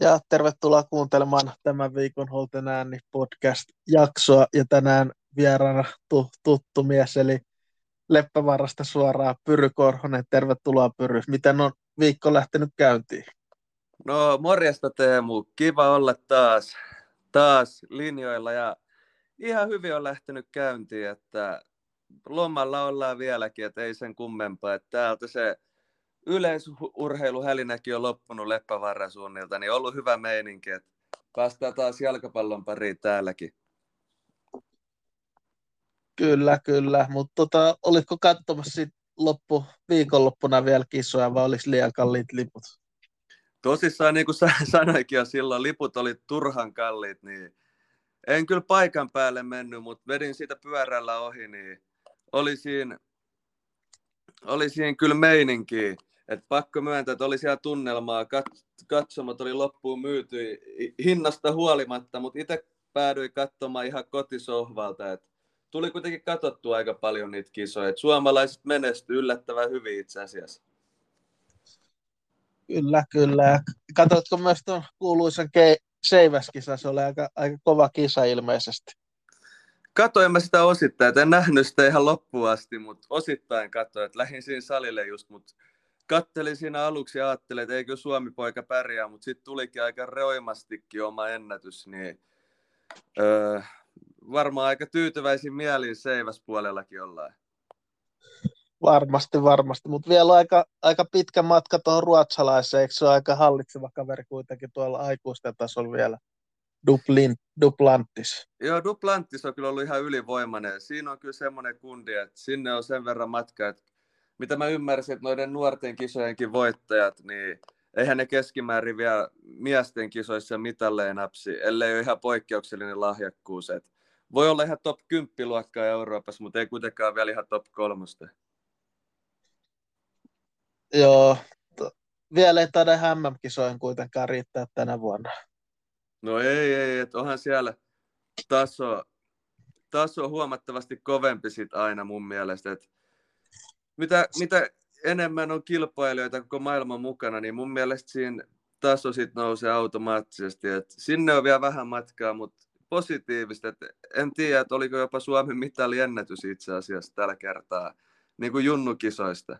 Ja tervetuloa kuuntelemaan tämän viikon Holten ääni podcast-jaksoa. Ja tänään vieraana tu- tuttu mies, eli Leppävarasta suoraan Pyry Korhonen. Tervetuloa Pyry. Miten on viikko lähtenyt käyntiin? No morjesta Teemu, kiva olla taas, taas linjoilla ja ihan hyvin on lähtenyt käyntiin, että lomalla ollaan vieläkin, että ei sen kummempaa, että täältä se yleisurheiluhälinäkin on loppunut Leppävarran suunnilta, niin on ollut hyvä meininki, että päästään taas jalkapallon pariin täälläkin. Kyllä, kyllä, mutta tota, olitko katsomassa sit loppu, viikonloppuna vielä kisoja vai olisi liian kalliit liput? Tosissaan, niin kuin sanoikin jo silloin, liput oli turhan kalliit, niin en kyllä paikan päälle mennyt, mutta vedin siitä pyörällä ohi, niin oli siinä, oli siinä kyllä meininki. Et pakko myöntää, että oli siellä tunnelmaa, kat- katsomot oli loppuun myyty hinnasta huolimatta, mutta itse päädyin katsomaan ihan kotisohvalta. Et tuli kuitenkin katsottua aika paljon niitä kisoja. Et suomalaiset menestyivät yllättävän hyvin itse asiassa. Kyllä, kyllä. Katsotko myös tuon kuuluisan ke- Seiväskisa, se oli aika, aika kova kisa ilmeisesti. Katoin mä sitä osittain, että en nähnyt sitä ihan loppuun asti, mutta osittain katsoin, että lähdin siinä salille just, mutta kattelin siinä aluksi ja ajattelin, että eikö Suomi-poika pärjää, mutta sitten tulikin aika reoimastikin oma ennätys, niin öö, varmaan aika tyytyväisin mielin Seiväs-puolellakin ollaan. Varmasti, varmasti, mutta vielä aika, aika pitkä matka tuohon ruotsalaiseen, eikö se ole aika hallitseva kaveri kuitenkin tuolla aikuisten tasolla vielä? Duplin, Duplantis. Joo, Duplantis on kyllä ollut ihan ylivoimainen. Siinä on kyllä semmoinen kundi, että sinne on sen verran matka, että mitä mä ymmärsin, että noiden nuorten kisojenkin voittajat, niin eihän ne keskimäärin vielä miesten kisoissa mitalleen napsi, ellei ole ihan poikkeuksellinen lahjakkuus. Et voi olla ihan top 10 luokkaa Euroopassa, mutta ei kuitenkaan vielä ihan top kolmosta. Joo, vielä ei taida MM-kisojen kuitenkaan riittää tänä vuonna. No ei, ei, että onhan siellä taso, taso huomattavasti kovempi sit aina mun mielestä. Et mitä, mitä enemmän on kilpailijoita koko maailman mukana, niin mun mielestä siinä taso sit nousee automaattisesti. Et sinne on vielä vähän matkaa, mutta positiivista. Et en tiedä, että oliko jopa Suomen mitaliennätys itse asiassa tällä kertaa niin kuin junnukisoista.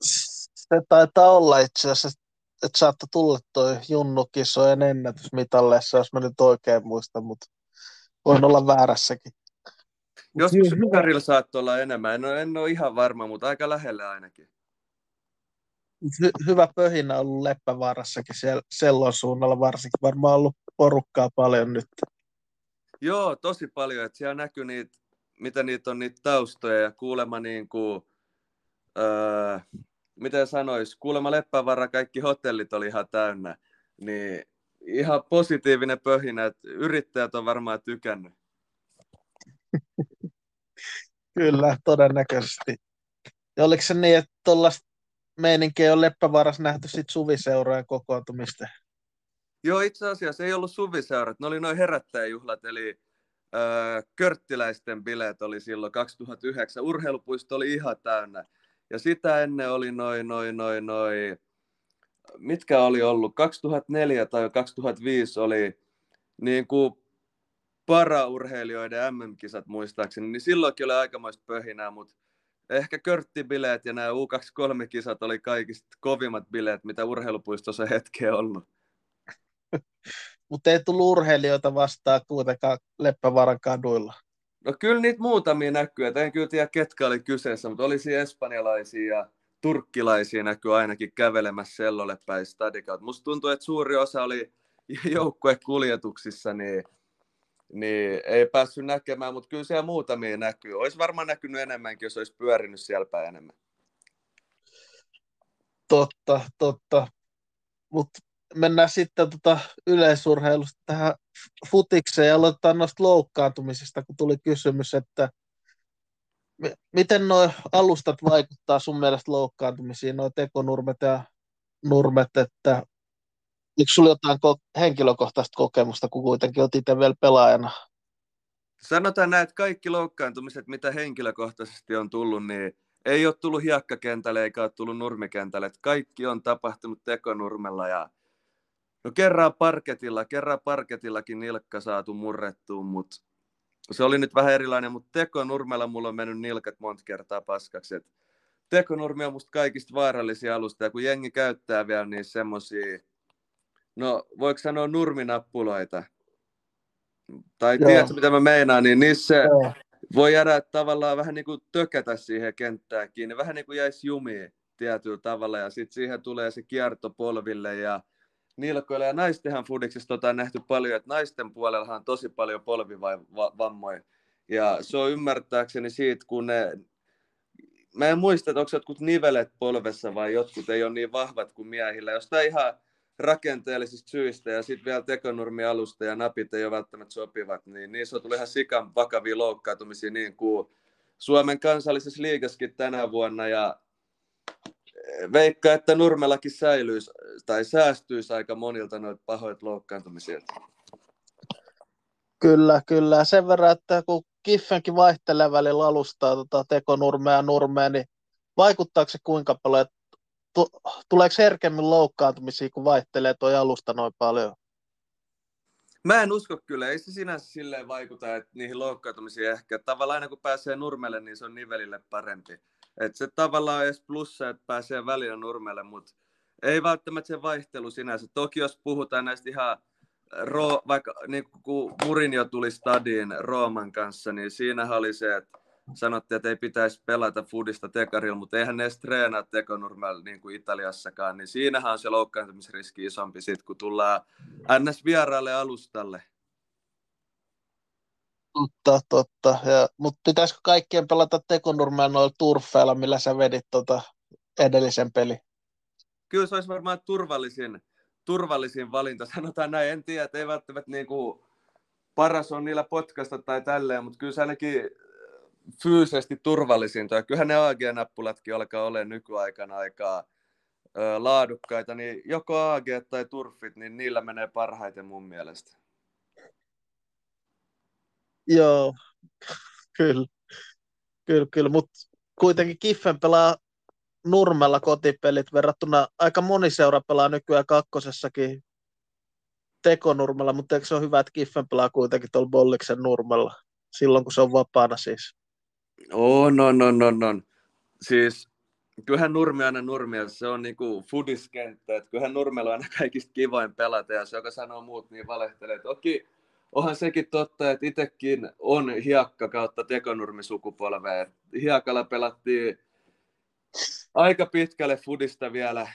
Se taitaa olla itse asiassa että saattoi tulla toi junnukisojen ennätys mitalleissa, jos mä nyt oikein muistan, mutta voin olla väärässäkin. Joskus Pykarilla saattoi olla enemmän, en ole, en ole ihan varma, mutta aika lähellä ainakin. Hy- hyvä pöhinä ollut Leppävaarassakin siellä Sellon suunnalla varsinkin, varmaan ollut porukkaa paljon nyt. Joo, tosi paljon, että siellä näkyy niitä, mitä niitä on niitä taustoja ja kuulemma niin kuin, öö, miten sanois, kuulemma Leppävaara kaikki hotellit oli ihan täynnä, niin ihan positiivinen pöhinä, että yrittäjät on varmaan tykännyt. Kyllä, todennäköisesti. Ja oliko se niin, että tuollaista meininkiä on Leppävaarassa nähty sit suviseurojen kokoontumista? Joo, itse asiassa ei ollut suviseurat, ne oli noin herättäjäjuhlat, eli öö, körttiläisten bileet oli silloin 2009. Urheilupuisto oli ihan täynnä. Ja sitä ennen oli noin, noin, noin, noin, mitkä oli ollut, 2004 tai 2005 oli niin kuin paraurheilijoiden MM-kisat muistaakseni, niin silloinkin oli aikamoista pöhinää, mutta ehkä körttibileet ja nämä U23-kisat oli kaikista kovimmat bileet, mitä urheilupuistossa hetkeä ollut. Mutta ei tullut urheilijoita vastaan kuitenkaan Leppävaaran kaduilla. No kyllä niitä muutamia näkyy, että en kyllä tiedä ketkä oli kyseessä, mutta olisi espanjalaisia ja turkkilaisia näkyy ainakin kävelemässä sellolle päin stadikaut. Musta tuntuu, että suuri osa oli joukkuekuljetuksissa, niin, niin ei päässyt näkemään, mutta kyllä siellä muutamia näkyy. Olisi varmaan näkynyt enemmänkin, jos olisi pyörinyt siellä päin enemmän. Totta, totta. Mutta mennään sitten tota yleisurheilusta tähän futikseen ja aloitetaan noista loukkaantumisista, kun tuli kysymys, että miten nuo alustat vaikuttaa sun mielestä loukkaantumisiin, nuo tekonurmet ja nurmet, että onko sulla jotain henkilökohtaista kokemusta, kun kuitenkin olet itse vielä pelaajana? Sanotaan näin, että kaikki loukkaantumiset, mitä henkilökohtaisesti on tullut, niin ei ole tullut hiekkakentälle eikä ole tullut nurmikentälle. Että kaikki on tapahtunut tekonurmella ja No kerran parketilla, kerran parketillakin nilkka saatu murrettuun, mutta se oli nyt vähän erilainen, mutta tekonurmella mulla on mennyt nilkat monta kertaa paskaksi. Et tekonurmi on musta kaikista vaarallisia alusta, ja kun jengi käyttää vielä niin semmosia, no voiko sanoa nurminappuloita, tai Joo. tiedätkö mitä mä meinaan, niin niissä Joo. voi jäädä tavallaan vähän niin kuin tökätä siihen kenttään kiinni, vähän niin kuin jäisi jumiin tietyllä tavalla, ja sitten siihen tulee se kierto polville, ja nilkoille. Ja naistenhan fudiksessa tota on nähty paljon, että naisten puolella on tosi paljon polvivammoja. Ja se on ymmärtääkseni siitä, kun ne... Mä en muista, että onko jotkut nivelet polvessa vai jotkut ei ole niin vahvat kuin miehillä. Jostain ihan rakenteellisista syistä ja sitten vielä tekonurmialusta ja napit ei ole välttämättä sopivat, niin niissä on tullut ihan sikan vakavia loukkaantumisia niin kuin Suomen kansallisessa liigaskin tänä vuonna ja veikka, että Nurmellakin säilyisi tai säästyisi aika monilta noita pahoit loukkaantumisilta. Kyllä, kyllä. Sen verran, että kun Kiffenkin vaihtelee välillä alustaa tota tekonurmea ja nurmea, niin vaikuttaako se kuinka paljon, että tuleeko herkemmin loukkaantumisia, kun vaihtelee tuo alusta noin paljon? Mä en usko kyllä, ei se sinänsä silleen vaikuta, että niihin loukkaantumisiin ehkä. Tavallaan aina kun pääsee nurmelle, niin se on nivelille parempi. Et se tavallaan on edes plussa, että pääsee välillä nurmelle, mutta ei välttämättä se vaihtelu sinänsä. Toki jos puhutaan näistä ihan, ro, vaikka niin kun Murinjo tuli stadiin Rooman kanssa, niin siinähän oli se, että sanottiin, että ei pitäisi pelata foodista tekarilla, mutta eihän ne edes treenaa tekonurmella niin kuin Italiassakaan, niin siinähän on se loukkaantumisriski isompi sit, kun tullaan ns. vieraalle alustalle. Totta, totta. Ja, mutta pitäisikö kaikkien pelata tekonurmella noilla turfeilla, millä sä vedit tota edellisen peli? Kyllä se olisi varmaan turvallisin, turvallisin valinta. Sanotaan näin, en tiedä, että ei välttämättä niin kuin paras on niillä potkasta tai tälleen, mutta kyllä se ainakin fyysisesti turvallisinta. Kyllähän ne AG-nappulatkin alkaa olla nykyaikana aikaa laadukkaita, niin joko AG tai turfit, niin niillä menee parhaiten mun mielestä. Joo, kyllä. Kyllä, kyllä, mutta kuitenkin Kiffen pelaa Nurmella kotipelit verrattuna aika moni seura pelaa nykyään kakkosessakin tekonurmella, mutta eikö se ole hyvä, että Kiffen pelaa kuitenkin tuolla Bolliksen nurmella silloin, kun se on vapaana siis? On, on, on, on, on. Siis kyllähän Nurmi aina Nurmia, se on niinku fudiskenttä, että kyllähän Nurmella on aina kaikista kivoin pelata, ja se, joka sanoo muut, niin valehtelee. Toki onhan sekin totta, että itsekin on hiekka kautta tekonurmisukupolve. Hiekalla pelattiin aika pitkälle fudista vielä.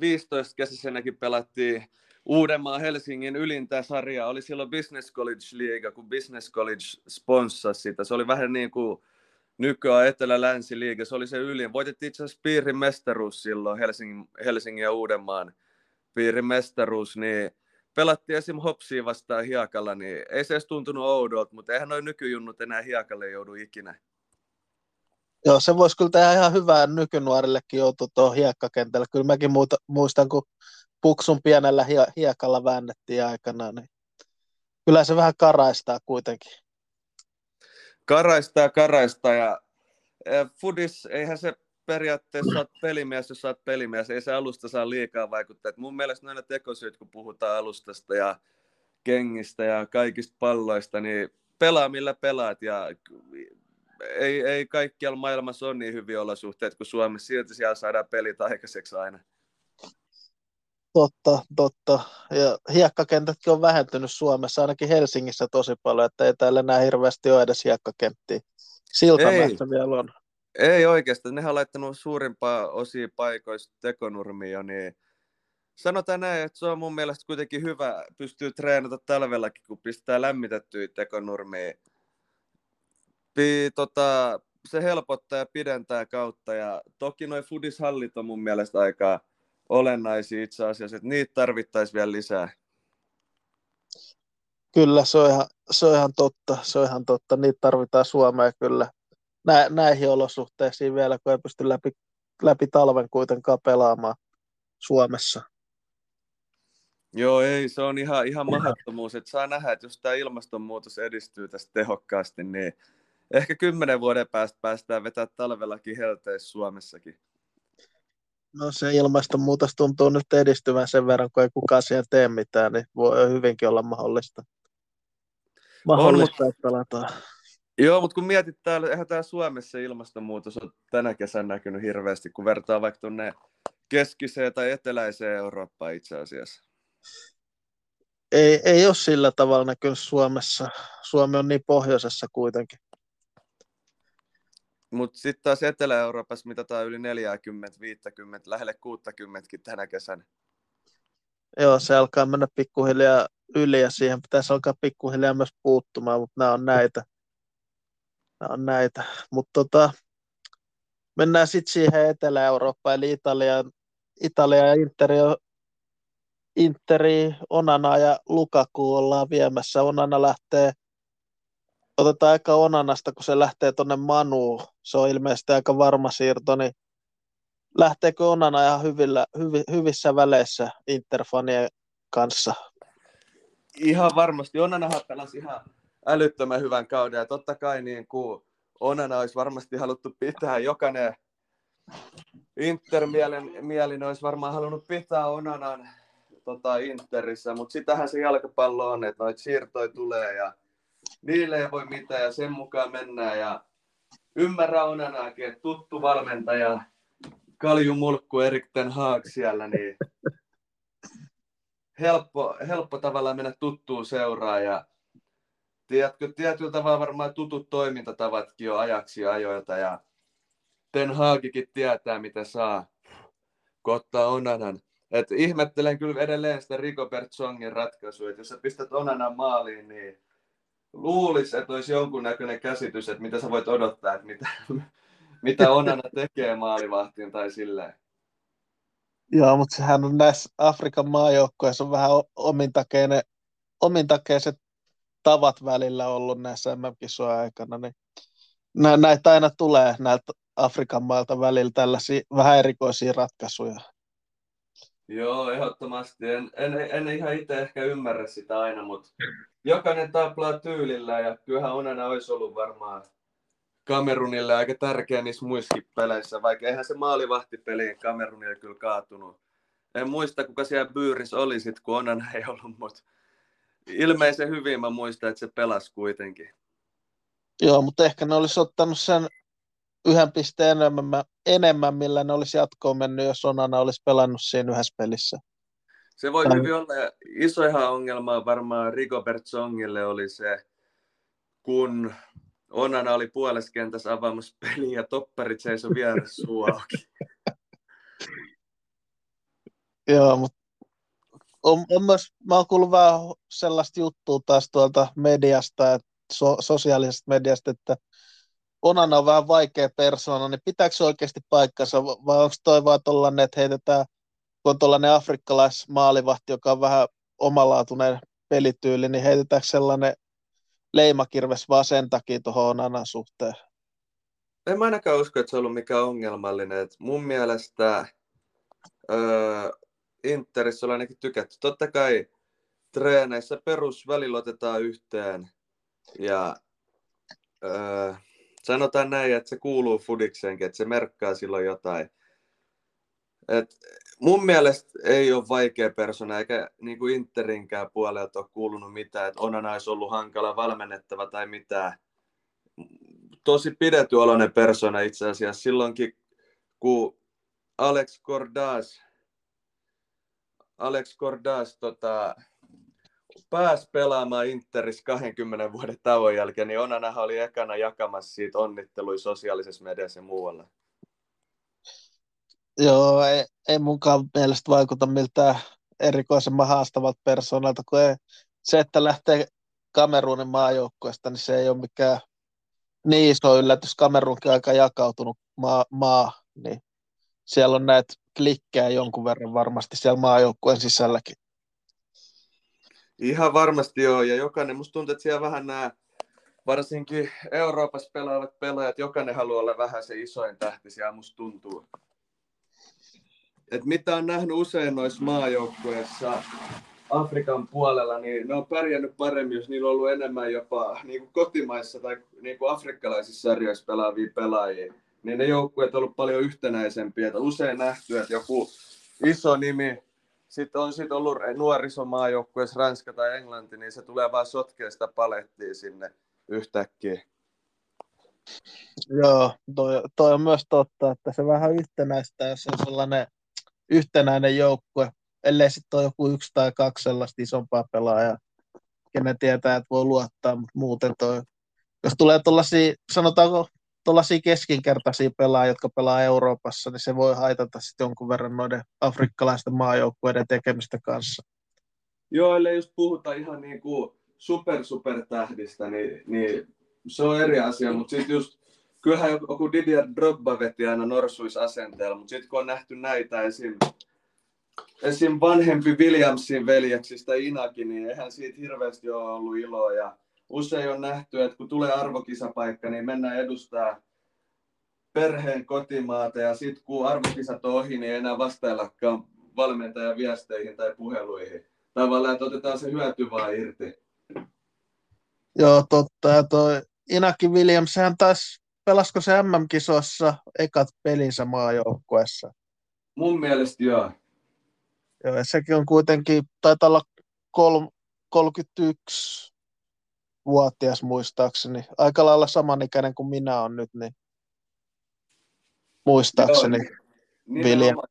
15 käsisenäkin pelattiin Uudenmaan Helsingin ylintä sarjaa. Oli silloin Business College Liiga, kun Business College sponssasi sitä. Se oli vähän niin kuin nykyään Etelä-Länsi-liiga. Se oli se ylin. Voitettiin itse asiassa piirin mestaruus silloin Helsingin, Helsingin ja Uudenmaan piirin mestaruus, niin pelattiin esim. Hopsia vastaan hiekalla, niin ei se edes tuntunut oudolta, mutta eihän noin nykyjunnut enää hiekalle joudu ikinä. Joo, se voisi kyllä tehdä ihan hyvää nykynuorillekin joutua tuohon hiekkakentälle. Kyllä mäkin muuta, muistan, kun puksun pienellä hie- hiekalla väännettiin aikana, niin kyllä se vähän karaistaa kuitenkin. Karaistaa, karaistaa ja Fudis, eihän se periaatteessa olet pelimies, jos olet pelimies. Ei se alusta saa liikaa vaikuttaa. Et mun mielestä noina tekosyyt, kun puhutaan alustasta ja kengistä ja kaikista palloista, niin pelaa millä pelaat. Ja ei, ei kaikkialla maailmassa ole niin hyviä olosuhteet kuin Suomessa. Silti siellä saadaan pelit aikaiseksi aina. Totta, totta. Ja hiekkakentätkin on vähentynyt Suomessa, ainakin Helsingissä tosi paljon, että ei täällä enää hirveästi ole edes hiekkakenttiä. Siltamäessä vielä on. Ei oikeastaan, ne on laittanut suurimpaa osia paikoista tekonurmiin jo, niin sanotaan näin, että se on mun mielestä kuitenkin hyvä, pystyy treenata talvellakin, kun pistää lämmitettyä tekonurmiin. Pi, tota, se helpottaa ja pidentää kautta, ja toki noin fudishallit on mun mielestä aika olennaisia itse asiassa, että niitä tarvittaisiin vielä lisää. Kyllä, se on, ihan, se on ihan totta, se on ihan totta. Niitä tarvitaan Suomeen kyllä nä, näihin olosuhteisiin vielä, kun ei pysty läpi, läpi talven kuitenkaan pelaamaan Suomessa. Joo, ei, se on ihan, ihan mahdottomuus, että saa nähdä, että jos tämä ilmastonmuutos edistyy tästä tehokkaasti, niin ehkä kymmenen vuoden päästä päästään vetää talvellakin helteissä Suomessakin. No se ilmastonmuutos tuntuu nyt edistyvän sen verran, kun ei kukaan siihen tee mitään, niin voi hyvinkin olla mahdollista. Mahdollista, on, että pelataan. Joo, mutta kun mietit täällä, eihän täällä Suomessa ilmastonmuutos on tänä kesänä näkynyt hirveästi, kun vertaa vaikka tuonne keskiseen tai eteläiseen Eurooppaan itse asiassa. Ei, ei ole sillä tavalla näkynyt Suomessa. Suomi on niin pohjoisessa kuitenkin. Mutta sitten taas Etelä-Euroopassa mitataan yli 40, 50, lähelle 60 tänä kesänä. Joo, se alkaa mennä pikkuhiljaa yli ja siihen pitäisi alkaa pikkuhiljaa myös puuttumaan, mutta nämä on näitä. Nämä on näitä. Mutta tota, mennään sitten siihen Etelä-Eurooppaan, eli Italia, Italia ja Interi, Interi, Onana ja Lukaku ollaan viemässä. Onana lähtee otetaan aika Onanasta, kun se lähtee tuonne Manuun. Se on ilmeisesti aika varma siirto, niin lähteekö Onana ihan hyvillä, hyvi, hyvissä väleissä Interfanien kanssa? Ihan varmasti. Onanahan pelasi ihan älyttömän hyvän kauden ja totta kai niin kuin Onana olisi varmasti haluttu pitää jokainen Inter-mielin olisi varmaan halunnut pitää Onanan tota, Interissä, mutta sitähän se jalkapallo on, että noita siirtoja tulee ja niille ei voi mitään ja sen mukaan mennään ja ymmärrä Onanakin, että tuttu valmentaja Kalju Mulkku Erik Ten Haag siellä, niin helppo, helppo tavallaan mennä tuttuun seuraan ja tiedätkö, tietyllä tavalla varmaan tutut toimintatavatkin jo ajaksi ajoilta ja Ten Haagikin tietää, mitä saa, kottaa Onanan. Et ihmettelen kyllä edelleen sitä Rico Bertsongin ratkaisua, että jos sä pistät Onanan maaliin, niin luulisi, että olisi jonkunnäköinen käsitys, että mitä sä voit odottaa, että mitä, mitä Onana tekee maalivahtiin tai silleen. Joo, mutta sehän on näissä Afrikan maajoukkoissa on vähän omintakeinen, omintakeiset tavat välillä ollut näissä MM-kisojen aikana, niin näitä aina tulee näiltä Afrikan mailta välillä tällaisia vähän erikoisia ratkaisuja. Joo, ehdottomasti. En, en, en ihan itse ehkä ymmärrä sitä aina, mutta jokainen taplaa tyylillä ja kyllähän Onana olisi ollut varmaan Kamerunille aika tärkeä niissä muissakin peleissä, vaikka eihän se maalivahtipeliin Kamerunille kyllä kaatunut. En muista, kuka siellä Byyris oli sit, kun Onana ei ollut, mutta ilmeisen hyvin mä muistan, että se pelasi kuitenkin. Joo, mutta ehkä ne olisi ottanut sen yhden pisteen enemmän, enemmän, millä ne olisi jatkoon mennyt, jos Onana olisi pelannut siinä yhdessä pelissä. Se voi hyvin olla. Iso ihan ongelma varmaan Rigobert Songille oli se, kun Onana oli puolessa kentässä avaamassa peliä ja topparit seisoi vieressä suu auki. Joo, mutta on, on myös, mä oon kuullut vähän sellaista juttua taas tuolta mediasta, että so, sosiaalisesta mediasta, että Onana on vähän vaikea persona, niin pitääkö se oikeasti paikkansa, vai onko toi vaan tollainen, että heitetään kun on tuollainen afrikkalaismaalivahti, joka on vähän omalaatuinen pelityyli, niin heitetäänkö sellainen leimakirves vaan sen takia tuohon Onanan suhteen? En mä ainakaan usko, että se on ollut mikään ongelmallinen. Et mun mielestä öö, Interissä on ainakin tykätty. Totta kai treeneissä perusvälillä otetaan yhteen ja öö, sanotaan näin, että se kuuluu fudikseenkin, että se merkkaa silloin jotain. Et mun mielestä ei ole vaikea persona, eikä niin kuin Interinkään puolelta ole kuulunut mitään, että Onana olisi ollut hankala valmennettava tai mitään. Tosi pidettyoloinen persona itse asiassa. Silloinkin, kun Alex Cordas, Alex Cordas tota, pääsi pelaamaan Interis 20 vuoden tauon jälkeen, niin Onana oli ekana jakamassa siitä onnittelui sosiaalisessa mediassa ja muualla. Joo, ei, ei munkaan mielestä vaikuta miltään erikoisemman haastavalta persoonalta, kun ei, se, että lähtee Kamerunin maajoukkueesta, niin se ei ole mikään niin iso yllätys. Kamerunkin aika jakautunut maa, maa niin siellä on näitä klikkejä jonkun verran varmasti siellä maajoukkueen sisälläkin. Ihan varmasti joo, ja jokainen, musta tuntuu, että siellä vähän nämä, varsinkin Euroopassa pelaavat pelaajat, jokainen haluaa olla vähän se isoin tähti, siellä musta tuntuu et mitä on nähnyt usein noissa maajoukkueissa Afrikan puolella, niin ne on pärjännyt paremmin, jos niillä on ollut enemmän jopa niin kuin kotimaissa tai niin kuin afrikkalaisissa sarjoissa pelaavia pelaajia. Niin ne joukkueet on ollut paljon yhtenäisempiä. Että usein nähty, että joku iso nimi, sitten on sit ollut nuorisomaajoukkueessa Ranska tai Englanti, niin se tulee vaan sotkea sitä palettia sinne yhtäkkiä. Joo, toi, toi on myös totta, että se vähän yhtenäistä, jos on sellainen yhtenäinen joukkue, ellei sitten ole joku yksi tai kaksi sellaista isompaa pelaajaa, kenen tietää, että voi luottaa, mutta muuten toi, jos tulee tuollaisia, sanotaanko tuollaisia keskinkertaisia pelaajia, jotka pelaa Euroopassa, niin se voi haitata sitten jonkun verran noiden afrikkalaisten maajoukkueiden tekemistä kanssa. Joo, ellei just puhuta ihan niin kuin super super tähdistä, niin, niin se on eri asia, mutta sitten just kyllähän joku Didier Drogba veti aina norsuisasenteella, mutta sitten kun on nähty näitä esim. esim. vanhempi Williamsin veljeksistä Inaki, niin eihän siitä hirveästi ole ollut iloa. Ja usein on nähty, että kun tulee arvokisapaikka, niin mennään edustaa perheen kotimaata ja sitten kun arvokisat on ohi, niin ei enää vastaillakaan valmentajan viesteihin tai puheluihin. Tavallaan, että otetaan se hyöty vaan irti. Joo, totta. Ja toi Inaki Williams, hän taisi, pelasko se MM-kisossa ekat pelinsä maajoukkueessa? Mun mielestä joo. Joo, ja sekin on kuitenkin, taitaa olla kol, 31 vuotias muistaakseni. Aika lailla samanikäinen kuin minä on nyt, niin muistaakseni Joo, nimenomaan,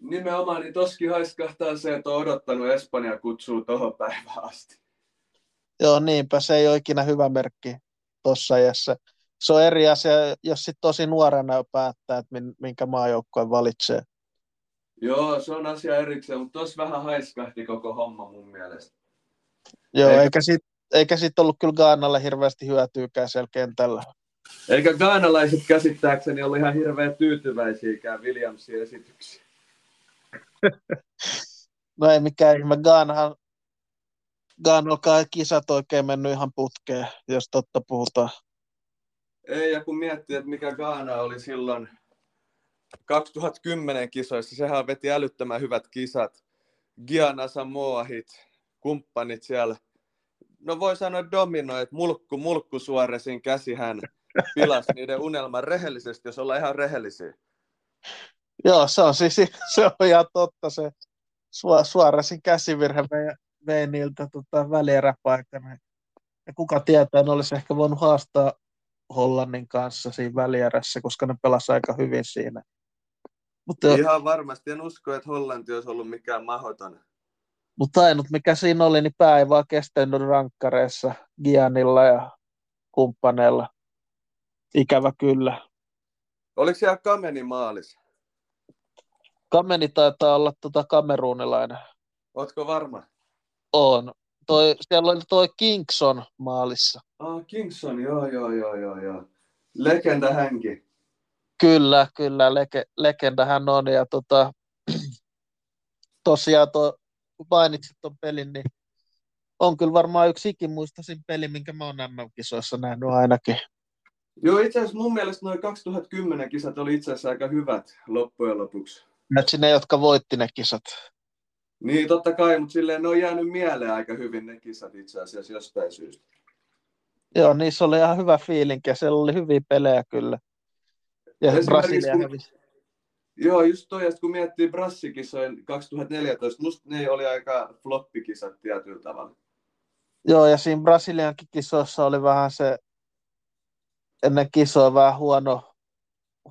nimenomaan, niin toskin haiskahtaa se, että on odottanut Espanja kutsuu tuohon päivään asti. Joo, niinpä. Se ei ole ikinä hyvä merkki tuossa iässä. Se on eri asia, jos sitten tosi nuorena päättää, että minkä maajoukkueen valitsee. Joo, se on asia erikseen, mutta tuossa vähän haiskahti koko homma mun mielestä. Joo, eikä, eikä sitten eikä sit ollut kyllä Gaanalle hirveästi hyötyykään siellä kentällä. Eikä gaanalaiset käsittääkseni ollut ihan hirveän tyytyväisiäkään Williamsin esityksiin. no ei mikään ihme. Gaanahan Gaanolkaan kisat oikein mennyt ihan putkeen, jos totta puhutaan. Ei, ja kun miettii, että mikä Gaana oli silloin 2010 kisoissa, sehän veti älyttömän hyvät kisat. Giana Samoahit, kumppanit siellä. No voi sanoa domino, että mulkku, mulkku Suoresin käsi hän pilasi niiden unelman rehellisesti, jos ollaan ihan rehellisiä. Joo, se on siis se on ihan totta. Se Suoresin käsivirhe vei, vei niiltä tota, välieräpaikana. Ja kuka tietää, ne olisi ehkä voinut haastaa Hollannin kanssa siinä välierässä, koska ne pelasivat aika hyvin siinä. Mutta Ihan varmasti. En usko, että Hollanti olisi ollut mikään mahdoton. Mutta ainut mikä siinä oli, niin pää ei vaan kestänyt rankkareissa Gianilla ja kumppaneilla. Ikävä kyllä. Oliko siellä Kameni maalis? Kameni taitaa olla tota kameruunilainen. Ootko varma? On. Toi, siellä oli toi Kingston maalissa. Ah, Kingston, joo, joo, joo, joo, joo. Legenda hänkin. Kyllä, kyllä, lege, legenda hän on. Ja tota, tosiaan tuo, kun mainitsit tuon pelin, niin on kyllä varmaan yksi ikimuistoisin peli, minkä mä oon MM-kisoissa nähnyt ainakin. Joo, itse asiassa mun mielestä noin 2010 kisat oli itse asiassa aika hyvät loppujen lopuksi. Näet ne, jotka voitti ne kisat. Niin, totta kai, mutta silleen ne on jäänyt mieleen aika hyvin ne kisat itse asiassa jostain syystä. Joo, niissä oli ihan hyvä fiilinki ja siellä oli hyviä pelejä kyllä. Ja Brasilia kun... hävisi. Joo, just toi, kun miettii Brassikisojen 2014, musta ne oli aika floppikisat tietyllä tavalla. Joo, ja siinä Brasiliankin kisoissa oli vähän se ennen kisoa vähän huono,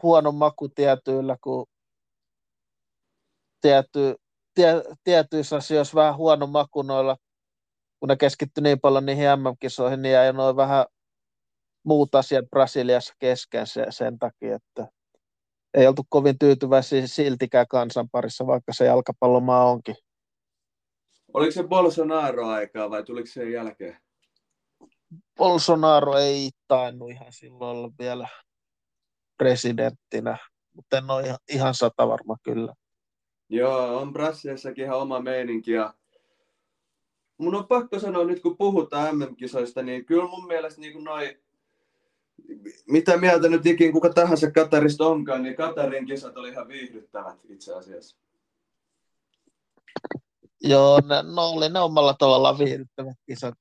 huono maku tietyillä, kun tiety, tie, tietyissä asioissa vähän huono maku noilla, kun ne keskittyi niin paljon niihin MM-kisoihin, niin jäi noin vähän muut asiat Brasiliassa kesken se, sen takia, että ei oltu kovin tyytyväisiä siltikään kansan parissa, vaikka se jalkapallomaa onkin. Oliko se Bolsonaro-aikaa vai tuliko se jälkeen? Bolsonaro ei tainnut ihan silloin olla vielä presidenttinä, mutta en ole ihan sata varma kyllä. Joo, on Brasiliassakin ihan oma meininki ja mun on pakko sanoa nyt kun puhutaan MM-kisoista, niin kyllä mun mielestä niin noin mitä mieltä nyt ikin kuka tahansa Katarista onkaan, niin Katarin kisat oli ihan viihdyttävät itse asiassa. Joo, ne, no oli ne omalla tavallaan viihdyttävät kisat,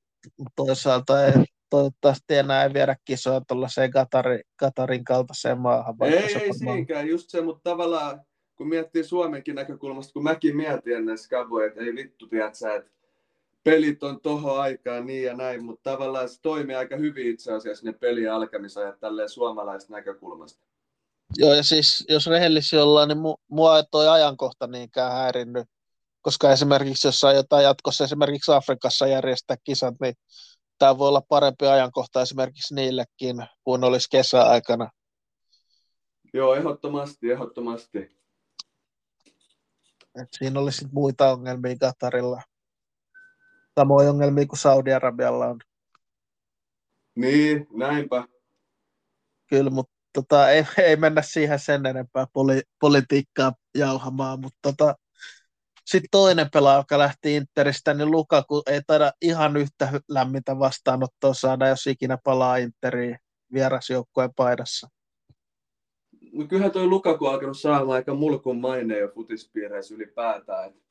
toisaalta ei, toivottavasti enää ei viedä kisoja tuollaiseen Katarin, Katarin kaltaiseen maahan. Ei, ei siinkään, just se, mutta tavallaan kun miettii Suomenkin näkökulmasta, kun mäkin mietin ennen Skaboja, että ei vittu, tiedät sä, että pelit on tohon aikaan niin ja näin, mutta tavallaan se toimii aika hyvin itse asiassa ne pelien alkamisajat tälleen suomalaisesta näkökulmasta. Joo, ja siis jos rehellisiä ollaan, niin mu- mua ei toi ajankohta niinkään häirinnyt, koska esimerkiksi jos saa jotain jatkossa esimerkiksi Afrikassa järjestää kisat, niin tämä voi olla parempi ajankohta esimerkiksi niillekin kuin olisi kesäaikana. Joo, ehdottomasti, ehdottomasti. Et siinä olisi muita ongelmia Katarilla. Samoin ongelmia kuin Saudi-Arabialla on. Niin, näinpä. Kyllä, mutta tota, ei, ei, mennä siihen sen enempää poli, politiikkaa jauhamaan, mutta tota, sitten toinen pelaaja, joka lähti Interistä, niin Lukaku ei taida ihan yhtä lämmintä vastaanottoa saada, jos ikinä palaa Interiin vierasjoukkueen paidassa. No kyllähän toi Lukaku on alkanut saamaan aika mulkun maineen jo futispiireissä ylipäätään. Et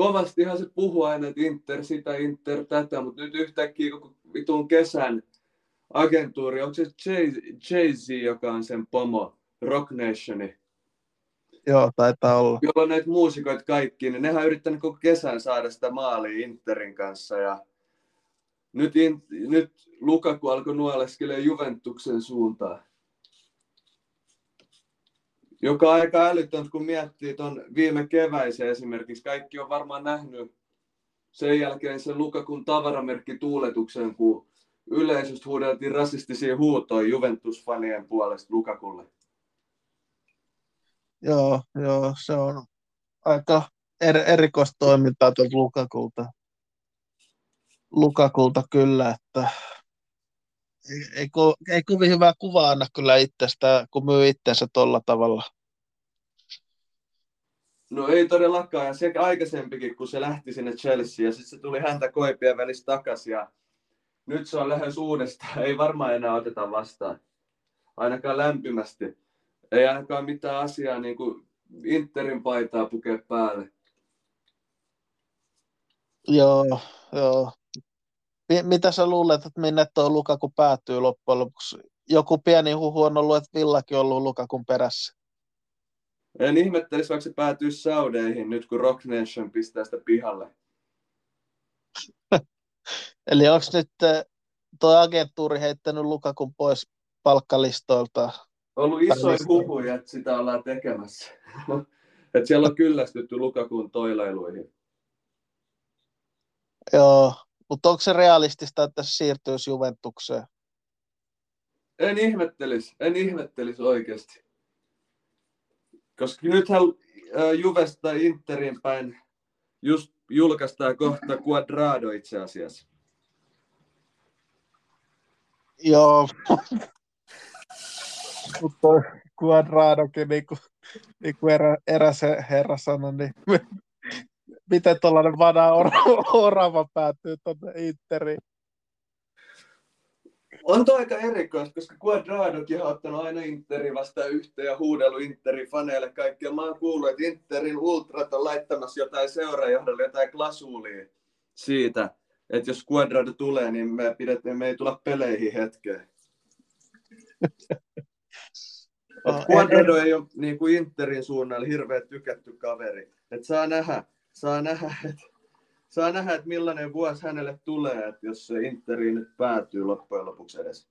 kovastihan se puhuu aina, että Inter sitä, Inter tätä, mutta nyt yhtäkkiä koko vitun kesän agentuuri, onko se Jay-Z, joka on sen pomo, Rock Nationi? Joo, taitaa olla. Jolla on näitä muusikoita kaikki, niin nehän on yrittänyt koko kesän saada sitä maalia Interin kanssa. Ja nyt, in, nyt Lukaku alkoi nuoleskelemaan Juventuksen suuntaan. Joka on aika älytön, kun miettii tuon viime keväisen esimerkiksi. Kaikki on varmaan nähnyt sen jälkeen sen Lukakun tavaramerkki tuuletuksen, kun yleisöstä huudeltiin rasistisia huutoja Juventus-fanien puolesta Lukakulle. Joo, joo, se on aika er, erikoista toimintaa tuolta Lukakulta. Lukakulta kyllä, että ei, ei, ei kovin hyvää kuvaa anna kyllä itsestä, kun myy itsensä tuolla tavalla. No ei todellakaan, ja se aikaisempikin, kun se lähti sinne Chelsea, ja sitten se tuli häntä koipien välissä takaisin, ja nyt se on lähes uudestaan, ei varmaan enää oteta vastaan, ainakaan lämpimästi. Ei ainakaan mitään asiaa niin kuin Interin paitaa pukea päälle. Joo, joo. Mitä sä luulet, että minne tuo Lukaku päätyy loppujen lopuksi? Joku pieni huhu on ollut, että Villakin on ollut Lukakun perässä. En ihmettelisi, vaikka se päätyy Saudeihin nyt, kun Rock Nation pistää sitä pihalle. Eli onko nyt eh, tuo agentuuri heittänyt Lukakun pois palkkalistoilta? ollut isoja huhuja, että sitä ollaan tekemässä. että siellä on kyllästytty Lukakun toilailuihin. Joo, mutta onko se realistista, että se siirtyisi Juventukseen? En ihmettelisi, en ihmettelisi oikeasti. Koska nythän Juvesta Interin päin just julkaistaan kohta Quadrado itse asiassa. Joo, mutta Quadradokin, niin kuin, niin kuin erä, eräs herra sanoi, niin miten tuollainen vanha orava päätyy tuonne Interiin? On toi aika erikoista, koska Quadradokin on ottanut aina Interi vasta yhteen ja huudellut Interin faneille kaikkia. Mä oon kuullut, että Interin ultrat on laittamassa jotain seurajohdolle, jotain klasuulia siitä, että jos Quadrado tulee, niin me, pidetään, me ei tulla peleihin hetkeen. Quadrado ei ole niin kuin Interin suunnalla hirveän tykätty kaveri. Et saa nähdä, saa nähdä, että saa nähdä, että millainen vuosi hänelle tulee, että jos se Interi nyt päätyy loppujen lopuksi edes.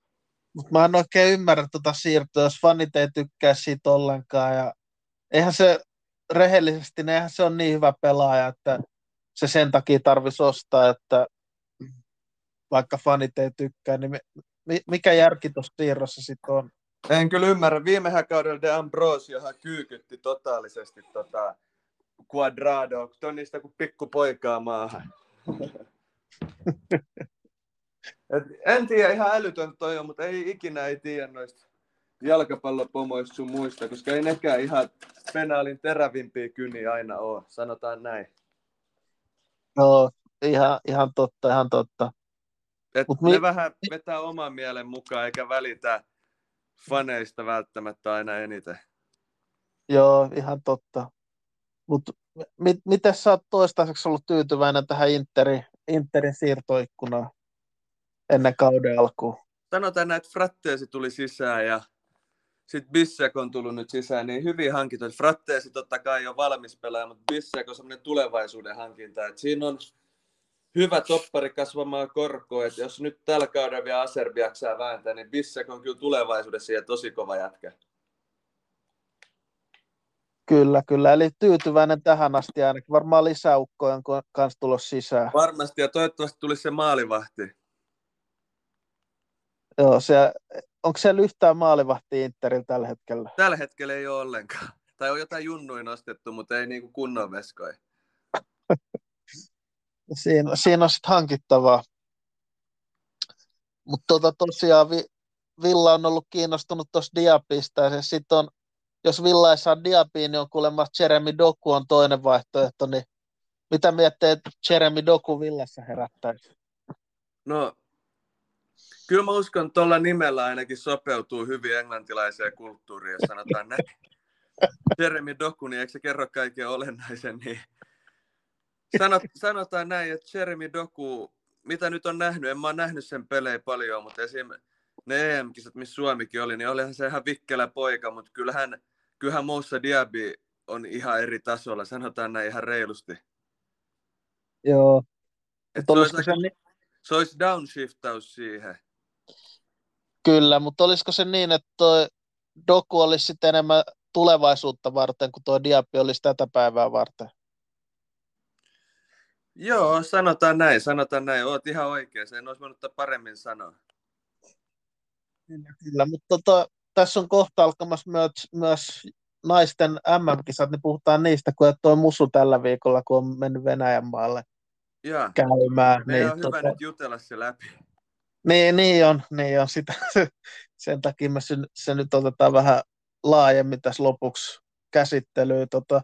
Mut mä en oikein ymmärrä tuota siirtoa, jos fanit ei tykkää siitä ollenkaan. Ja eihän se rehellisesti, niin eihän se on niin hyvä pelaaja, että se sen takia tarvitsisi ostaa, että vaikka fanit ei tykkää, niin mikä järki tuossa siirrossa sitten on? En kyllä ymmärrä. Viime kaudella De Ambrosiohan kyykytti totaalisesti tota Quadrado. Niistä kuin pikkupoikaa maahan. Et en tiedä, ihan älytön toi on, mutta ei ikinä ei tiedä noista jalkapallopomoista sun muista, koska ei nekään ihan penaalin terävimpiä kyniä aina ole, sanotaan näin. No, ihan, ihan totta, ihan totta. Et Mut ne mi- vähän vetää oman mielen mukaan eikä välitä faneista välttämättä aina eniten. Joo, ihan totta. Mutta mit, miten sä oot toistaiseksi ollut tyytyväinen tähän Interi, Interin siirtoikkunaan? ennen kauden alkuun. Sanotaan näin, että Fratteesi tuli sisään ja sitten Bissek on tullut nyt sisään, niin hyvin hankittu. Fratteesi totta kai on valmis pelaaja, mutta Bissek on semmoinen tulevaisuuden hankinta. Et siinä on hyvä toppari kasvamaan korkoa, että jos nyt tällä kaudella vielä Aserbi jaksaa vääntää, niin Bissek on kyllä tulevaisuudessa ja tosi kova jätkä. Kyllä, kyllä. Eli tyytyväinen tähän asti ainakin. Varmaan lisäukkojen kanssa tulos sisään. Varmasti, ja toivottavasti tulisi se maalivahti. Joo, se, onko siellä yhtään maalivahti Interillä tällä hetkellä? Tällä hetkellä ei ole ollenkaan. Tai on jotain junnuin nostettu, mutta ei niinku kunnon veskoja. siinä, siinä on sitten hankittavaa. Mutta tota, tosiaan vi, Villa on ollut kiinnostunut tuossa Diapista ja sitten on jos Villa ei saa Diabiin, niin on kuulemma Jeremy Doku on toinen vaihtoehto, niin mitä miettii, että Jeremy Doku Villassa herättäisi? No, kyllä mä uskon, että tuolla nimellä ainakin sopeutuu hyvin englantilaiseen kulttuuriin, jos sanotaan näin. Jeremy Doku, niin eikö se kerro kaiken olennaisen, niin sanot, sanotaan näin, että Jeremy Doku, mitä nyt on nähnyt, en mä ole nähnyt sen pelejä paljon, mutta esim. ne EM-kisat, missä Suomikin oli, niin olihan se ihan vikkelä poika, mutta kyllähän kyllähän Moussa Diaby on ihan eri tasolla, sanotaan näin ihan reilusti. Joo. Et se, olisi se, niin... se olisi downshiftaus siihen. Kyllä, mutta olisiko se niin, että toi Doku olisi sitten enemmän tulevaisuutta varten, kuin tuo Diaby olisi tätä päivää varten? Joo, sanotaan näin, sanotaan näin. Oot ihan oikein, sen olisi voinut paremmin sanoa. Kyllä, kyllä. mutta tota, tässä on kohta alkamassa myös, myös naisten MM-kisat, niin puhutaan niistä, kun tuo Musu tällä viikolla, kun on mennyt Venäjän maalle ja. käymään. Me niin, on tota... hyvä nyt jutella se läpi. Niin, niin on, niin on. Sitä, sen takia me se, se nyt otetaan vähän laajemmin tässä lopuksi käsittelyyn. Tota,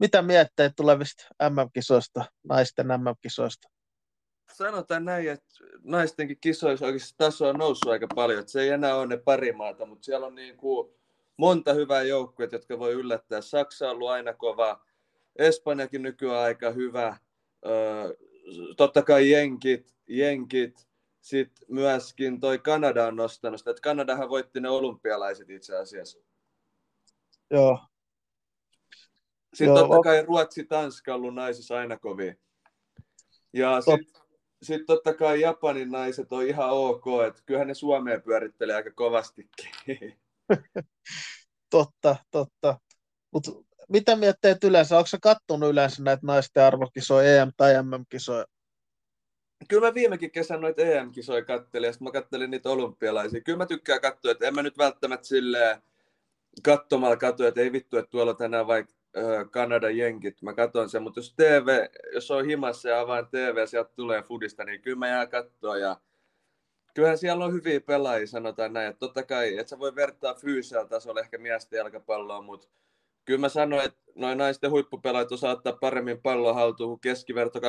mitä mietteet tulevista MM-kisoista, naisten MM-kisoista? Sanotaan näin, että naistenkin kisoissa oikeasti taso on noussut aika paljon. Että se ei enää ole ne pari maata, mutta siellä on niin kuin monta hyvää joukkuetta, jotka voi yllättää. Saksa on ollut aina kova, Espanjakin nykyään aika hyvä. Öö, totta kai Jenkit, Jenkit. Sitten myöskin toi Kanada on nostanut sitä, että Kanadahan voitti ne olympialaiset itse asiassa. Joo. Sitten Joo. totta kai Ruotsi, Tanska on ollut naisissa aina kovin. Ja sitten sitten totta kai Japanin naiset on ihan ok, että kyllähän ne Suomeen pyörittelee aika kovastikin. totta, totta. Mutta mitä mietteet yleensä? Onko sä kattonut yleensä näitä naisten arvokisoja, EM- tai MM-kisoja? Kyllä mä viimekin kesän noita EM-kisoja kattelin, ja mä kattelin niitä olympialaisia. Kyllä mä tykkään katsoa, että en mä nyt välttämättä silleen katsomalla katso, että ei vittu, että tuolla tänään vaikka Kanada jenkit. Mä katson sen, mutta jos TV, jos on himassa ja avaan TV ja sieltä tulee fudista, niin kyllä mä jää katsoa ja kyllähän siellä on hyviä pelaajia, sanotaan näin. Että totta kai, että sä voi vertaa fyysisellä tasolla ehkä miesten jalkapalloa, mutta kyllä mä sanoin, että noin naisten huippupelaajat osaa ottaa paremmin palloa haltuun kuin keskiverto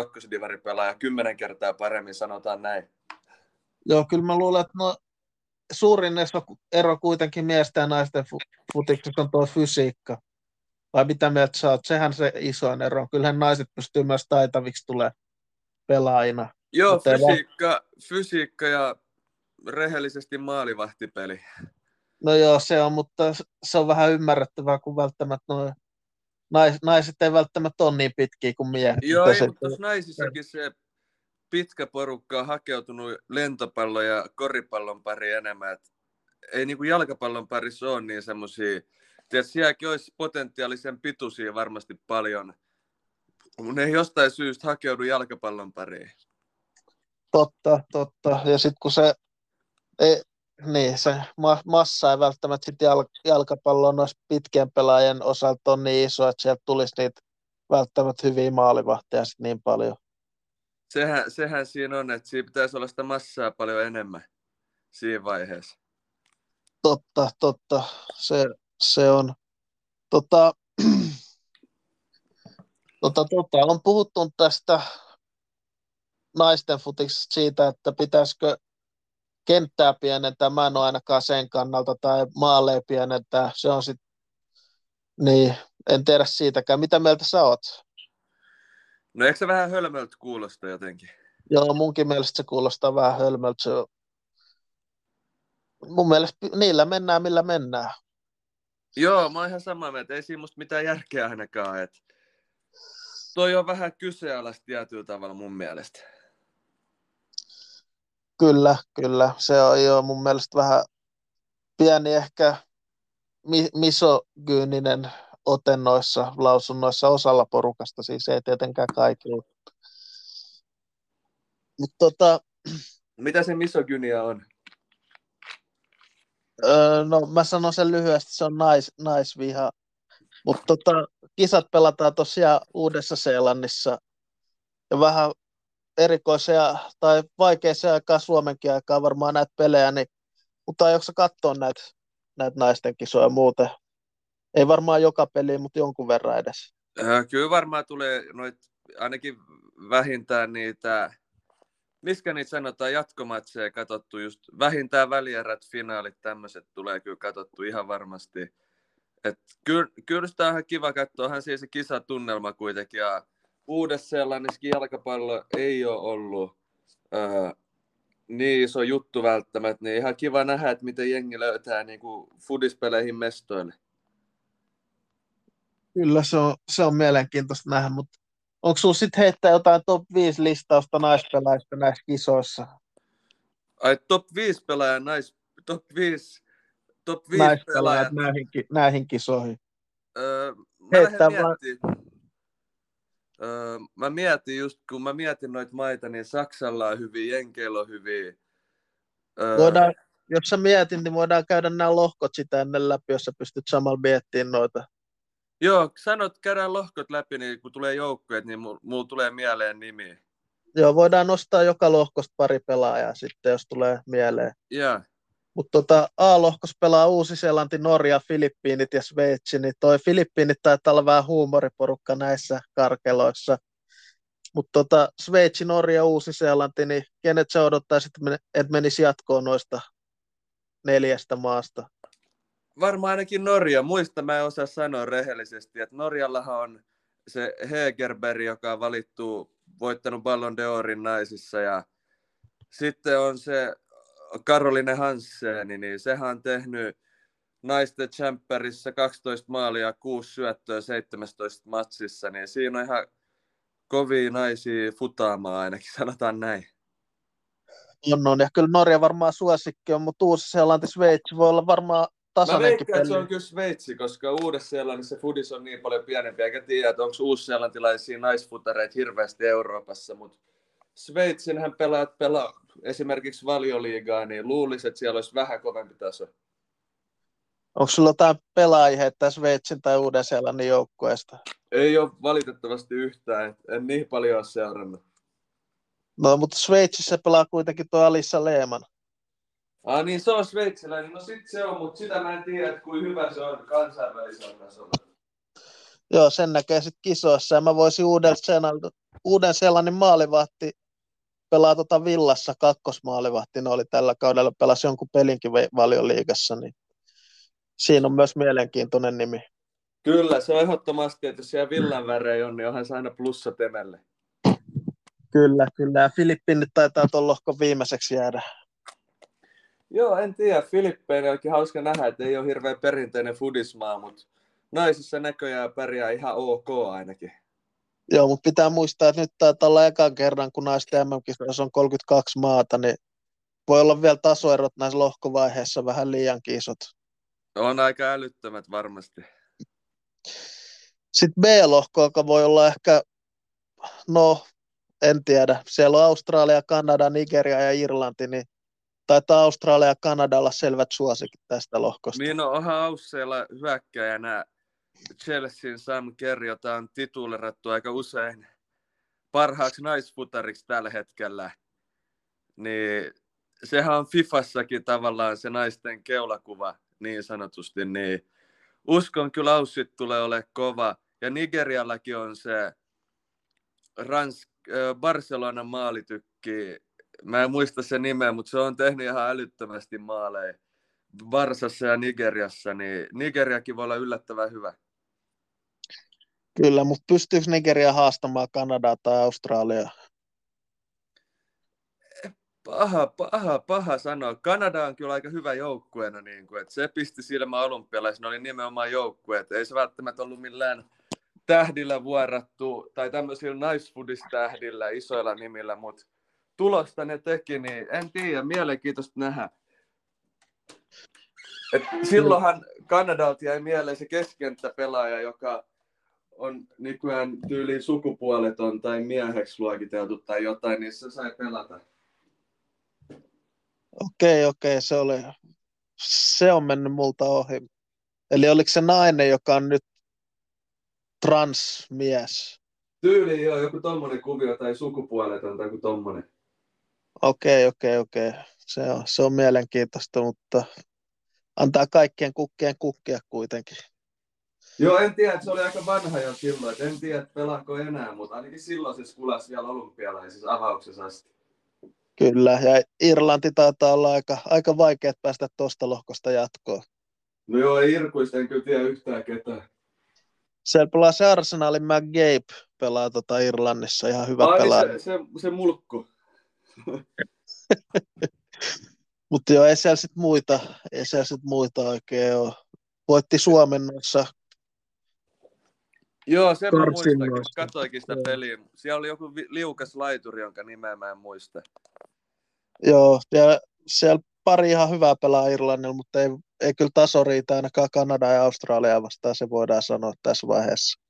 pelaaja kymmenen kertaa paremmin, sanotaan näin. Joo, kyllä mä luulen, että no, suurin ero kuitenkin miesten ja naisten futiksessa on tuo fysiikka. Vai mitä mieltä sä oot? Sehän se iso ero. Kyllähän naiset pystyy myös taitaviksi tulee pelaajina. Joo, Mutta fysiikka, va- fysiikka ja rehellisesti maalivahtipeli. No joo, se on, mutta se on vähän ymmärrettävää, kun välttämättä noin nais, naiset ei välttämättä ole niin pitkiä kuin miehet. Joo, ei, se... mutta naisissakin se pitkä porukka on hakeutunut lentopallon ja koripallon pari enemmän. Et ei niin kuin jalkapallon parissa ole niin semmoisia Tiedätkö, sielläkin olisi potentiaalisen pituisia varmasti paljon, mutta ne ei jostain syystä hakeudu jalkapallon pariin. Totta, totta. Ja sitten kun se, ei, niin, se ma- massa ei välttämättä sit jal- jalkapallon noissa pitkien pelaajien osalta on niin iso, että sieltä tulisi niitä välttämättä hyviä maalivahtia sit niin paljon. Sehän, sehän siinä on, että siinä pitäisi olla sitä massaa paljon enemmän siinä vaiheessa. Totta, totta. Se, se on tota, tota, tota, on puhuttu tästä naisten futiksesta siitä, että pitäisikö kenttää pienentää. Mä en ole ainakaan sen kannalta, tai maalle pienentää. Se on sitten, niin, en tiedä siitäkään. Mitä mieltä sä oot? No eikö se vähän hölmöltä kuulosta jotenkin? Joo, munkin mielestä se kuulostaa vähän hölmöltä. Se on... Mun mielestä niillä mennään, millä mennään. Joo, mä oon ihan samaa mieltä. Ei siinä musta mitään järkeä ainakaan. Et toi on vähän kyseenalaista tietyllä tavalla mun mielestä. Kyllä, kyllä. Se on jo mun mielestä vähän pieni ehkä misogyyninen ote noissa lausunnoissa osalla porukasta, siis ei tietenkään kaikilla. Mut tota, Mitä se misogynia on? Öö, no mä sanon sen lyhyesti, se on nais, naisviha. Mutta tota, kisat pelataan tosiaan Uudessa-Seelannissa ja vähän erikoisia tai vaikeisia aikaa Suomenkin aikaa varmaan näitä pelejä, niin, mutta aiotko katsoa näitä, näitä naisten kisoja muuten? Ei varmaan joka peli, mutta jonkun verran edes. Kyllä varmaan tulee noit, ainakin vähintään niitä, miskä niitä sanotaan, jatkomatseja katsottu just, vähintään välierät, finaalit, tämmöiset tulee kyllä katsottu ihan varmasti. Et kyllä, kyllä sitä on ihan kiva katsoa, onhan siis se kisatunnelma kuitenkin, ja uudessa sellainenkin jalkapallo ei ole ollut ää, niin iso juttu välttämättä, niin ihan kiva nähdä, että miten jengi löytää niin kuin fudispeleihin mestoille. Kyllä se on, se on mielenkiintoista nähdä, mutta onko sinulla sitten heittää jotain top 5 listausta naispelaajista näissä kisoissa? Ai top 5 pelaaja, nais, top 5, top 5 pelaaja. Näihin, näihin kisoihin. Öö, mä Heittää vaan-. Öö, mä mietin just, kun mä mietin noita maita, niin Saksalla on hyvin, Jenkeillä on hyvin. Öö, Voidaan, jos sä mietin, niin voidaan käydä nämä lohkot sitä ennen läpi, jos sä pystyt samalla miettimään noita. Joo, sanot, käydään lohkot läpi, niin kun tulee joukkueet, niin mulla mul tulee mieleen nimi. Joo, voidaan nostaa joka lohkosta pari pelaajaa sitten, jos tulee mieleen. Joo, Mutta tota, A-lohkos pelaa Uusi-Seelanti, Norja, Filippiinit ja Sveitsi, niin toi Filippiinit taitaa olla vähän huumoriporukka näissä karkeloissa. Mutta tota, Sveitsi, Norja, Uusi-Seelanti, niin kenet sä odottaisit, että menisi jatkoon noista neljästä maasta? Varmaan ainakin Norja. Muista mä en osaa sanoa rehellisesti, että Norjallahan on se Hegerberg, joka on valittu, voittanut Ballon d'Orin naisissa ja sitten on se Caroline Hansseni, niin sehän on tehnyt naisten champerissa 12 maalia, 6 syöttöä 17 matsissa, niin siinä on ihan kovia naisia futaamaan ainakin, sanotaan näin. On, on. Ja kyllä Norja varmaan suosikki on, mutta Uusi-Seelanti, Sveitsi voi olla varmaan Mä tasainenkin veikkaan, että se on kyllä Sveitsi, koska Uudessa-Seelannissa fudis on niin paljon pienempi, eikä tiedä, että onko uusseelantilaisia naisfutareita hirveästi Euroopassa, mutta Sveitsinhän pelaat pelaa esimerkiksi valioliigaa, niin luulisi, että siellä olisi vähän kovempi taso. Onko sulla jotain pelaajia että Sveitsin tai Uuden-Seelannin joukkueesta? Ei ole valitettavasti yhtään, en niin paljon ole seurannut. No, mutta Sveitsissä pelaa kuitenkin tuo Alissa Lehman. Ah niin, se on sveitsiläinen. No sit se on, mutta sitä mä en tiedä, että kuinka hyvä se on kansainvälisellä tasolla. Joo, sen näkee sitten kisoissa. Ja mä voisin Uuden-Seelannin, Uuden-Seelannin maalivahti pelaa tota Villassa kakkosmaalivahti. Ne oli tällä kaudella, pelasi jonkun pelinkin valioliigassa, niin siinä on myös mielenkiintoinen nimi. Kyllä, se on ehdottomasti, että jos siellä villan värejä on, niin onhan se aina plussa temelle. Kyllä, kyllä. Ja Filippiinit taitaa tuon lohkon viimeiseksi jäädä. Joo, en tiedä. Filippeinen onkin hauska nähdä, että ei ole hirveän perinteinen fudismaa, mutta naisissa näköjään pärjää ihan ok ainakin. Joo, mutta pitää muistaa, että nyt taitaa olla ekan kerran, kun naisten MM-kisoissa on 32 maata, niin voi olla vielä tasoerot näissä lohkovaiheissa vähän liiankin isot. On aika älyttömät varmasti. Sitten B-lohko, joka voi olla ehkä, no en tiedä, siellä on Australia, Kanada, Nigeria ja Irlanti, niin taitaa Australia ja Kanada olla selvät suosikit tästä lohkosta. Niin no, onhan Ausseilla hyökkäjänä Chelsean Sam Kerr, jota on titulerattu aika usein parhaaksi naisfutariksi tällä hetkellä. Niin sehän on Fifassakin tavallaan se naisten keulakuva niin sanotusti, niin uskon kyllä Aussit tulee olemaan kova. Ja Nigeriallakin on se Rans, Barcelonan maalitykki, mä en muista sen nimeä, mutta se on tehnyt ihan älyttömästi maaleja Barsassa ja Nigeriassa, niin Nigeriakin voi olla yllättävän hyvä. Kyllä, mutta pystyykö Nigeria haastamaan Kanadaa tai Australiaa? Paha, paha, paha sanoa. Kanada on kyllä aika hyvä joukkueena, niin kuin, että se pisti silmä olympialaisena, oli nimenomaan joukkue, ei se välttämättä ollut millään tähdillä vuorattu, tai tämmöisillä nice isoilla nimillä, mutta tulosta ne teki, niin en tiedä, mielenkiintoista nähdä. Et silloinhan Kanadalta jäi mieleen se keskenttäpelaaja, joka on nykyään tyyliin sukupuoleton tai mieheksi luokiteltu tai jotain, niin se sai pelata. Okei, okei, se oli, se on mennyt multa ohi. Eli oliko se nainen, joka on nyt transmies? Tyyli joo, joku tommonen kuvio tai sukupuoleton tai joku tommonen. Okei, okei, okei. Se on, se on mielenkiintoista, mutta antaa kaikkien kukkien kukkia kuitenkin. Joo, en tiedä, että se oli aika vanha jo silloin. Et en tiedä, että pelaako enää, mutta ainakin silloin se skulasi vielä olympialaisissa avauksessa asti. Kyllä, ja Irlanti taitaa olla aika, aika vaikea päästä tuosta lohkosta jatkoon. No joo, ei Irkuista en kyllä tiedä yhtään ketään. Siellä pelaa se Arsenalin McGabe, pelaa tota Irlannissa, ihan hyvä Ai, pelaaja. Se, se, se mulkku. Mutta joo, ei siellä sit muita, ei siellä sit muita oikein ole. Voitti Suomen noissa Joo, sen mä muistan, katoikin sitä peliä. Siellä oli joku liukas laituri, jonka nimeä mä en muista. Joo, ja siellä pari ihan hyvää pelaa Irlannilla, mutta ei, ei kyllä taso riitä ainakaan Kanada ja Australia vastaan, se voidaan sanoa tässä vaiheessa.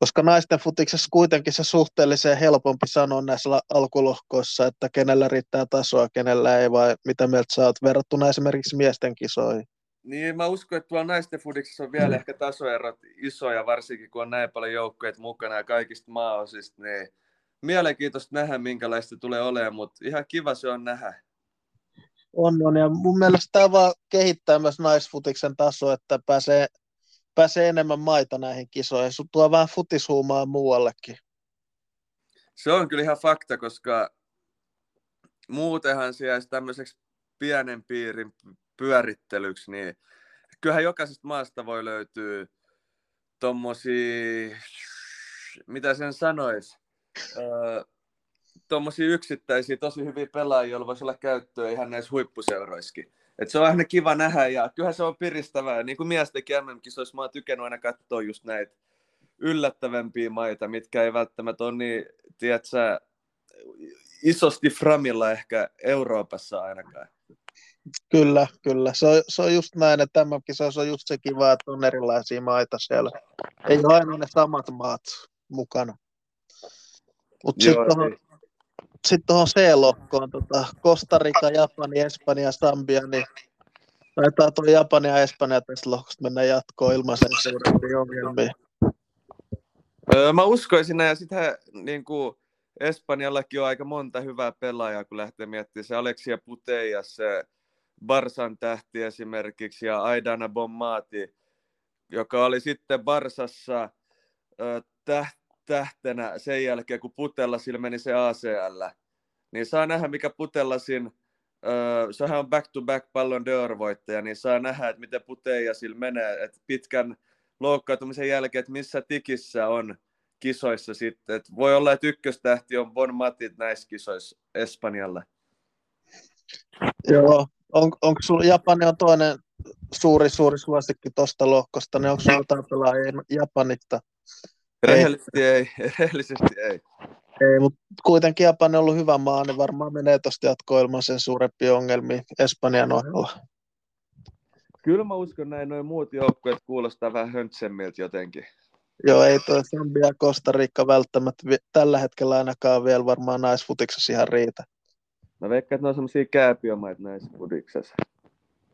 Koska naisten futiksessa kuitenkin se suhteellisen helpompi sanoa näissä alkulohkoissa, että kenellä riittää tasoa, kenellä ei, vai mitä mieltä sä oot verrattuna esimerkiksi miesten kisoihin? Niin, mä uskon, että tuolla naisten fudiksessa on vielä mm. ehkä tasoerot isoja, varsinkin kun on näin paljon joukkueet mukana ja kaikista maaosista, niin mielenkiintoista nähdä, minkälaista tulee olemaan, mutta ihan kiva se on nähdä. On, on, ja mun mielestä tämä vaan kehittää myös naisfutiksen taso, että pääsee, pääsee enemmän maita näihin kisoihin. Sun tuo vähän futishuumaa muuallekin. Se on kyllä ihan fakta, koska muutenhan siellä tämmöiseksi pienen piirin pyörittelyksi, niin kyllähän jokaisesta maasta voi löytyä tommosia, mitä sen sanois, öö, tommosia yksittäisiä tosi hyviä pelaajia, joilla voisi olla käyttöä ihan näissä huippuseuroissakin. Et se on aina kiva nähdä ja kyllähän se on piristävää. Niin kuin miestenkin MM-kisoissa mä oon tykännyt aina katsoa just näitä yllättävämpiä maita, mitkä ei välttämättä ole niin, tiedätkö, isosti framilla ehkä Euroopassa ainakaan. Kyllä, kyllä. Se on, se on just näin, että tämäkin se on just se kiva, että on erilaisia maita siellä. Ei ole aina ne samat maat mukana. Mutta sitten tuohon sit tuohon C-lohkoon, tota, Costa Rica, Japani, Espanja, Sambia, niin taitaa tuo Japani ja Espanja tästä lohkosta mennä jatkoon ilman sen suurempia ongelmia. Öö, mä uskoisin näin, ja sitten niin kuin Espanjallakin on aika monta hyvää pelaajaa, kun lähtee miettimään se Alexia Puteja, se Barsan tähti esimerkiksi ja Aidana Bommati, joka oli sitten Barsassa tähtenä sen jälkeen, kun Putella sillä meni se ACL. Niin saa nähdä, mikä Putellasin, sehän on back-to-back pallon d'Or-voittaja, niin saa nähdä, että miten Puteja sillä menee, että pitkän loukkaantumisen jälkeen, että missä tikissä on kisoissa sitten. Et voi olla, että ykköstähti on Bon Matit näissä kisoissa Espanjalla. Joo, on, onko sulla, Japani on toinen suuri, suuri suosikki tuosta lohkosta, niin onko sulla jotain pelaajia Japanista? Rehellisesti ei, rehellisesti ei. Ei, mutta kuitenkin Japani on ollut hyvä maa, niin varmaan menee tuosta jatkoilman sen suurempia ongelmia Espanjan ohella. Kyllä mä uskon näin, noin muut joukkueet kuulostaa vähän höntsemmiltä jotenkin. Joo, ei tuo Sambia ja Costa Rica välttämättä tällä hetkellä ainakaan vielä varmaan naisfutiksessa ihan riitä. Mä veikkaan, että ne on semmosia kääpiömaita näissä pudiksessa.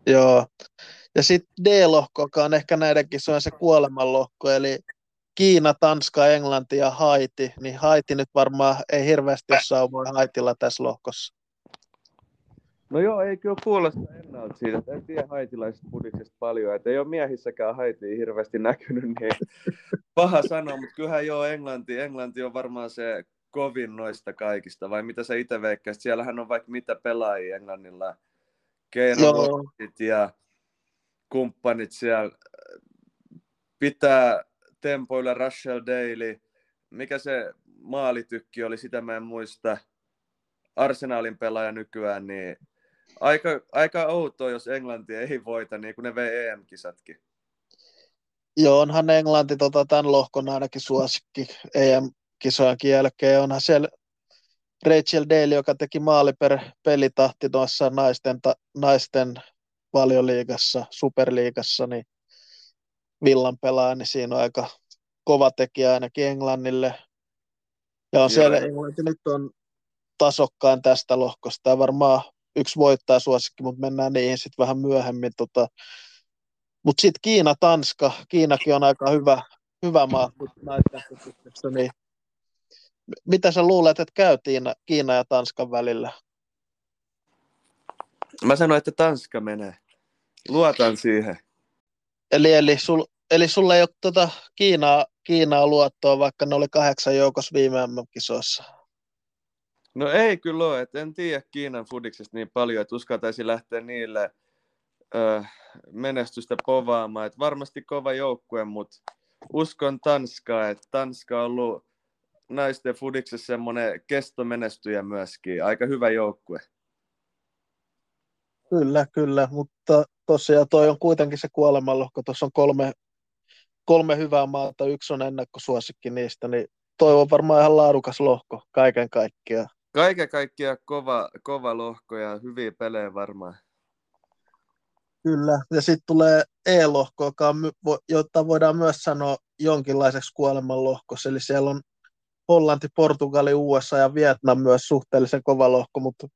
Joo. Ja sitten D-lohko, joka on ehkä näidenkin se on se kuolemanlohko, eli Kiina, Tanska, Englanti ja Haiti, niin Haiti nyt varmaan ei hirveästi ole saumoja Haitilla tässä lohkossa. No joo, ei kyllä kuulosta ennalta siitä, että en tiedä haitilaisista pudiksesta paljon, että ei ole miehissäkään Haitia hirveästi näkynyt, niin paha sanoa, mutta kyllähän joo Englanti, Englanti on varmaan se kovin noista kaikista, vai mitä sä itse veikkäisit? Siellähän on vaikka mitä pelaajia Englannilla. Keino ja kumppanit siellä. Pitää tempoilla Russell Daly. Mikä se maalitykki oli, sitä mä en muista. Arsenalin pelaaja nykyään, niin aika, aika outoa, jos Englanti ei voita, niin kuin ne vei EM-kisatkin. Joo, onhan Englanti tota, tämän lohkon ainakin suosikki EM-kisojenkin jälkeen. Onhan siellä Rachel Daly, joka teki maali per pelitahti tuossa naisten, ta, naisten valioliigassa, superliigassa, niin villan pelaaja, niin siinä on aika kova tekijä ainakin Englannille. Ja on Joo. siellä, Englanti nyt on tasokkain tästä lohkosta ja varmaan yksi voittaa suosikki, mutta mennään niihin sitten vähän myöhemmin. Tota. Mutta sitten Kiina, Tanska, Kiinakin on aika hyvä, hyvä maa niin mitä sä luulet, että käy Kiina, Kiina ja Tanskan välillä? Mä sanoin, että Tanska menee. Luotan siihen. Eli, eli, sul, eli sulla ei ole tuota Kiinaa, Kiinaa luottoa, vaikka ne oli kahdeksan joukossa viime kisoissa No ei kyllä ole, että en tiedä Kiinan fudiksesta niin paljon, että uskaltaisi lähteä niille ö, menestystä povaamaan. Että varmasti kova joukkue, mutta uskon Tanskaa, että Tanska on ollut naisten fudiksessa semmoinen kestomenestyjä myöskin. Aika hyvä joukkue. Kyllä, kyllä, mutta tosiaan toi on kuitenkin se kuolemanlohko. Tuossa on kolme, kolme hyvää maata, yksi on ennakkosuosikki niistä, niin toi on varmaan ihan laadukas lohko kaiken kaikkiaan. Kaiken kaikkiaan kova, kova lohko ja hyviä pelejä varmaan. Kyllä, ja sitten tulee E-lohko, joka on, jota voidaan myös sanoa jonkinlaiseksi kuolemanlohkoksi, eli siellä on Hollanti, Portugali, USA ja Vietnam myös suhteellisen kova lohko, mutta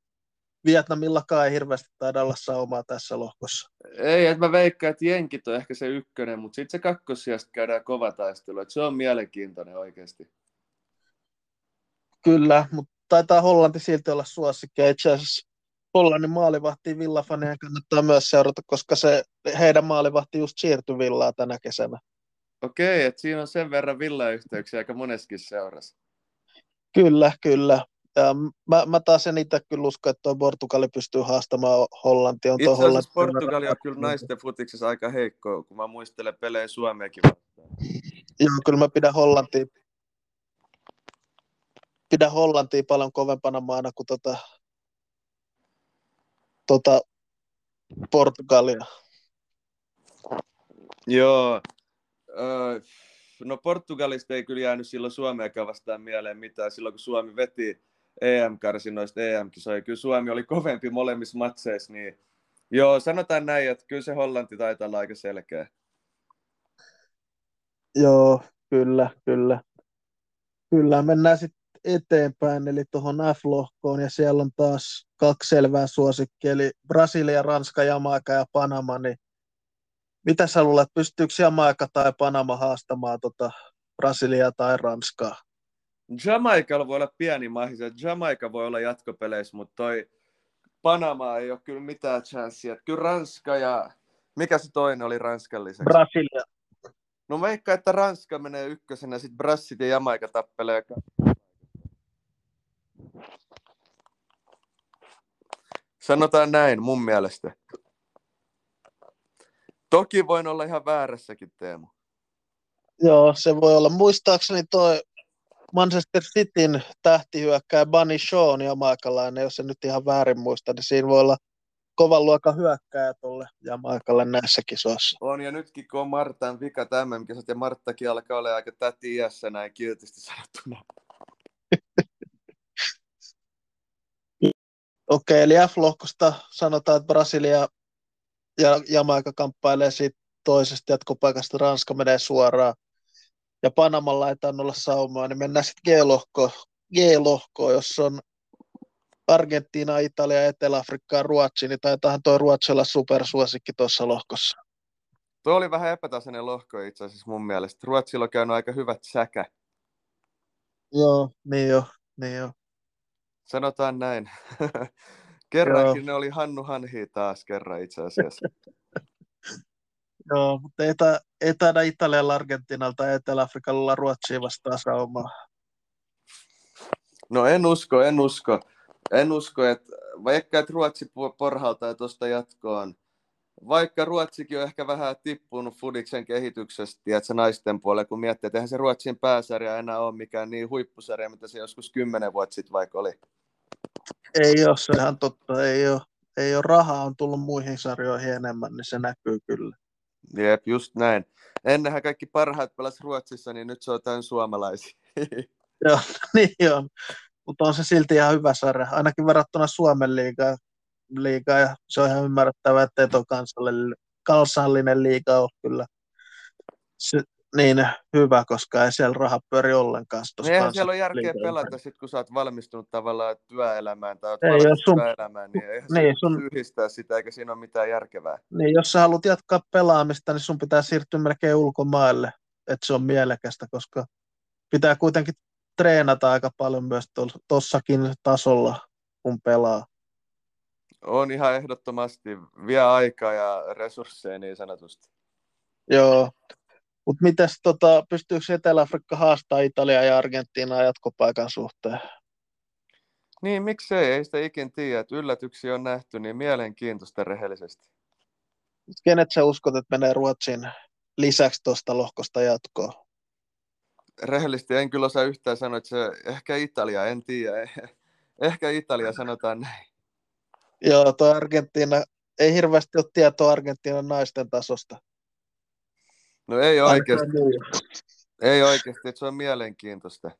Vietnamillakaan ei hirveästi taida olla saumaa tässä lohkossa. Ei, että mä veikkaan, että Jenkit on ehkä se ykkönen, mutta sitten se kakkosijasta käydään kova taistelu, että se on mielenkiintoinen oikeasti. Kyllä, mutta taitaa Hollanti silti olla suosikki. Itse asiassa Hollannin maalivahtiin villafanien kannattaa myös seurata, koska se heidän maalivahti just siirtyi villaa tänä kesänä. Okei, että siinä on sen verran villayhteyksiä aika moneskin seurassa. Kyllä, kyllä. Ja mä, mä taas en itse kyllä usko, että tuo Portugali pystyy haastamaan Hollantia. On Itse asiassa Hollanti Portugali on kyllä naisten futiksessa aika heikko, kun mä muistelen pelejä Suomeakin vastaan. Joo, kyllä mä pidän Hollantia, pidän Hollantia paljon kovempana maana kuin tota, tota Portugalia. Joo. no Portugalista ei kyllä jäänyt silloin Suomeakaan vastaan mieleen mitään. Silloin kun Suomi veti EM-karsinoista EM-kisoja, kyllä Suomi oli kovempi molemmissa matseissa, niin joo, sanotaan näin, että kyllä se Hollanti taitaa olla aika selkeä. Joo, kyllä, kyllä. Kyllä, mennään sitten eteenpäin, eli tuohon F-lohkoon, ja siellä on taas kaksi selvää suosikkia, eli Brasilia, Ranska, Jamaika ja Panama, niin mitä sä luulet, pystyykö Jamaika tai Panama haastamaan tota Brasilia tai Ranskaa? Jamaikalla voi olla pieni mahis, Jamaika voi olla jatkopeleissä, mutta toi Panama ei ole kyllä mitään chanssia. Kyllä Ranska ja... Mikä se toinen oli Ranskan lisäksi? Brasilia. No veikka, että Ranska menee ykkösenä, sitten Brassit ja Jamaika tappelee. Sanotaan näin mun mielestä. Toki voin olla ihan väärässäkin, Teemu. Joo, se voi olla. Muistaakseni toi Manchester Cityn tähtihyökkäjä Bunny Shaw jamaikalainen, jos se nyt ihan väärin muista, niin siinä voi olla kovan luokan hyökkäjä tuolle Jamaikalle näissä kisoissa. On, ja nytkin kun on Martan vika tämän kisat, ja Marttakin alkaa olla aika täti iässä näin kiltisti sanottuna. Okei, eli F-lohkosta sanotaan, että Brasilia ja Jamaika kamppailee siitä toisesta jatkopaikasta, Ranska menee suoraan ja Panamalla ei olla saumaa, niin mennään sitten G-lohkoon, G-lohkoon, jossa on Argentiina, Italia, Etelä-Afrikka ja Ruotsi, niin taitahan tuo Ruotsi olla supersuosikki tuossa lohkossa. Tuo oli vähän epätasainen lohko itse asiassa mun mielestä. Ruotsilla on käynyt aika hyvät säkä. Joo, niin jo, niin jo. Sanotaan näin. Kerrankin Joo. ne oli Hannu Hanhi taas kerran itse asiassa. Joo, mutta ei taida Italialla, Argentinalta ja Etelä-Afrikalla Ruotsia vastaan saumaa. No en usko, en usko. En usko, että vaikka että Ruotsi porhaltaa tuosta jatkoon, vaikka Ruotsikin on ehkä vähän tippunut Fudiksen kehityksestä, tiedätkö, naisten puolella, kun miettii, että eihän se Ruotsin pääsarja enää ole mikään niin huippusarja, mitä se joskus kymmenen vuotta sitten vaikka oli. Ei ole, se ihan totta. Ei ole, ei ole rahaa, on tullut muihin sarjoihin enemmän, niin se näkyy kyllä. Jep, just näin. Ennenhän kaikki parhaat pelas Ruotsissa, niin nyt se on tämän suomalaisia. Joo, niin on. Mutta on se silti ihan hyvä sarja, ainakin verrattuna Suomen liigaa. liigaa ja se on ihan ymmärrettävää, että tuo kansallinen, liiga ole kyllä se, niin hyvä, koska ei siellä raha pyöri ollenkaan. Niin eihän siellä ole järkeä pelata, sit, kun sä oot valmistunut tavallaan työelämään tai oot ei, sun... työelämään, niin eihän niin, sun... yhdistää sitä, eikä siinä ole mitään järkevää. Niin, jos sä haluat jatkaa pelaamista, niin sun pitää siirtyä melkein ulkomaille, että se on mielekästä, koska pitää kuitenkin treenata aika paljon myös tuossakin tasolla, kun pelaa. On ihan ehdottomasti. Vie aikaa ja resursseja niin sanotusti. Joo, mutta mitäs, tota, pystyykö Etelä-Afrikka haastaa Italiaa ja Argentiinaa jatkopaikan suhteen? Niin, miksei, ei sitä ikin tiedä, että yllätyksiä on nähty, niin mielenkiintoista rehellisesti. Kenet sä uskot, että menee Ruotsin lisäksi tuosta lohkosta jatkoon? Rehellisesti en kyllä osaa yhtään sanoa, että se ehkä Italia, en tiedä. Ehkä Italia, sanotaan näin. Joo, tuo Argentiina, ei hirveästi ole tietoa Argentiinan naisten tasosta. No ei oikeasti. Ei oikeasti, että se on mielenkiintoista.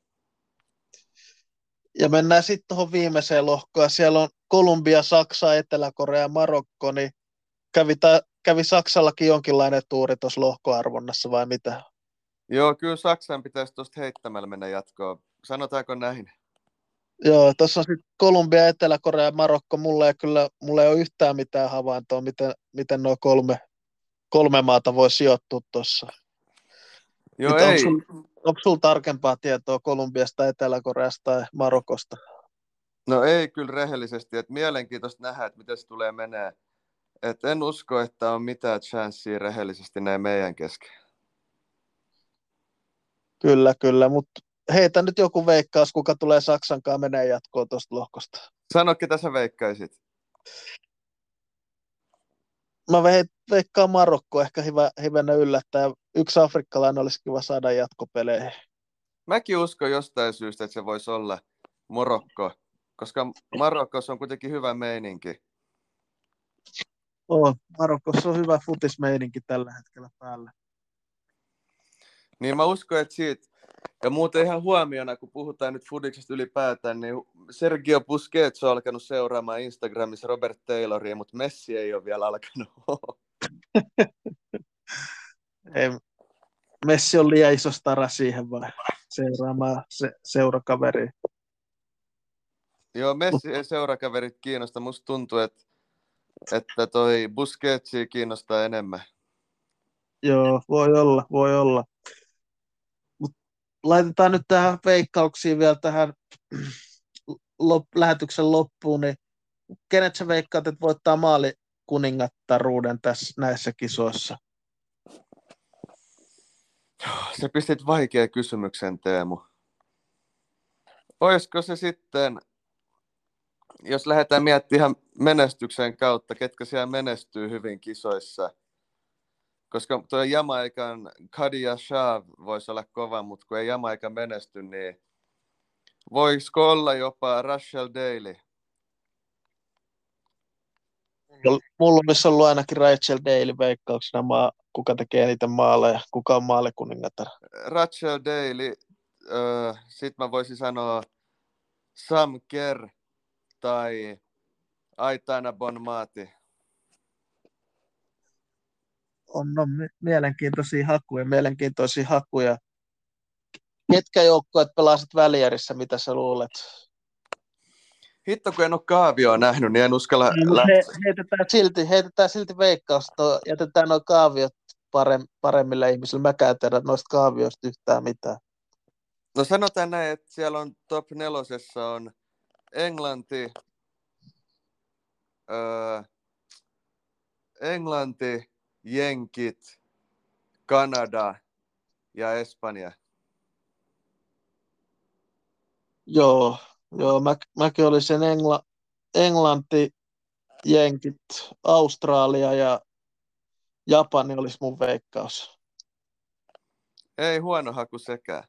Ja mennään sitten tuohon viimeiseen lohkoon. Siellä on Kolumbia, Saksa, Etelä-Korea, Marokko, niin kävi, ta- kävi Saksallakin jonkinlainen tuuri tuossa lohkoarvonnassa vai mitä? Joo, kyllä Saksan pitäisi tuosta heittämällä mennä jatkoon. Sanotaanko näin? Joo, tuossa on sitten Kolumbia, Etelä-Korea ja Marokko. Mulla ei kyllä mulla ei ole yhtään mitään havaintoa, miten, miten nuo kolme kolme maata voi sijoittua tuossa. Joo, ei. Onko sulla sul tarkempaa tietoa Kolumbiasta, Etelä-Koreasta tai Marokosta? No ei kyllä rehellisesti, että mielenkiintoista nähdä, että miten se tulee menee. Et en usko, että on mitään chanssiä rehellisesti näin meidän kesken. Kyllä, kyllä, mutta heitä nyt joku veikkaus, kuka tulee Saksankaan menee jatkoon tuosta lohkosta. Sano, ketä sä veikkaisit? Mä veikkaan Marokko ehkä hyvä, hyvänä yllättää. Yksi afrikkalainen olisi kiva saada jatkopeleihin. Mäkin uskon jostain syystä, että se voisi olla Morokko, koska Marokossa on kuitenkin hyvä meininki. On, Marokossa on hyvä futismeininki tällä hetkellä päällä. Niin mä uskon, että siitä, ja muuten ihan huomiona, kun puhutaan nyt Fudiksesta ylipäätään, niin Sergio Busquets on alkanut seuraamaan Instagramissa Robert Tayloria, mutta Messi ei ole vielä alkanut. ei, Messi on liian iso stara siihen vai seuraamaan se, seurakaveri. Joo, Messi ei seurakaverit kiinnosta. Musta tuntuu, että, että toi Busquetsi kiinnostaa enemmän. Joo, voi olla, voi olla laitetaan nyt tähän veikkauksiin vielä tähän lop, lähetyksen loppuun, niin kenet sä veikkaat, että voittaa maali kuningattaruuden tässä näissä kisoissa? Se pistit vaikea kysymyksen, Teemu. Olisiko se sitten, jos lähdetään miettimään menestyksen kautta, ketkä siellä menestyy hyvin kisoissa, koska tuo Jamaikan Kadia Shah voisi olla kova, mutta kun ei Jamaika menesty, niin voisiko olla jopa Rachel Daly? Mulla on ollut ainakin Rachel Daly veikkauksena, maa, kuka tekee niitä maaleja, kuka on maalikuningatar. Rachel Daly, äh, sit mä voisin sanoa Sam Kerr tai Aitana Bonmati on, on mielenkiintoisia hakuja, mielenkiintoisia hakuja. Ketkä joukkueet pelaasit välierissä, mitä sä luulet? Hitto, kun en ole kaavioa nähnyt, niin en uskalla niin, he, heitetään, silti, heitetään silti veikkausta, jätetään nuo kaaviot parem, paremmille ihmisille. Mä en tiedä noista kaavioista yhtään mitään. No sanotaan näin, että siellä on top nelosessa on Englanti, öö, Englanti, Jenkit, Kanada ja Espanja. Joo, joo mä, mäkin olisin Engla, Englanti, Jenkit, Australia ja Japani olisi mun veikkaus. Ei huono haku sekään.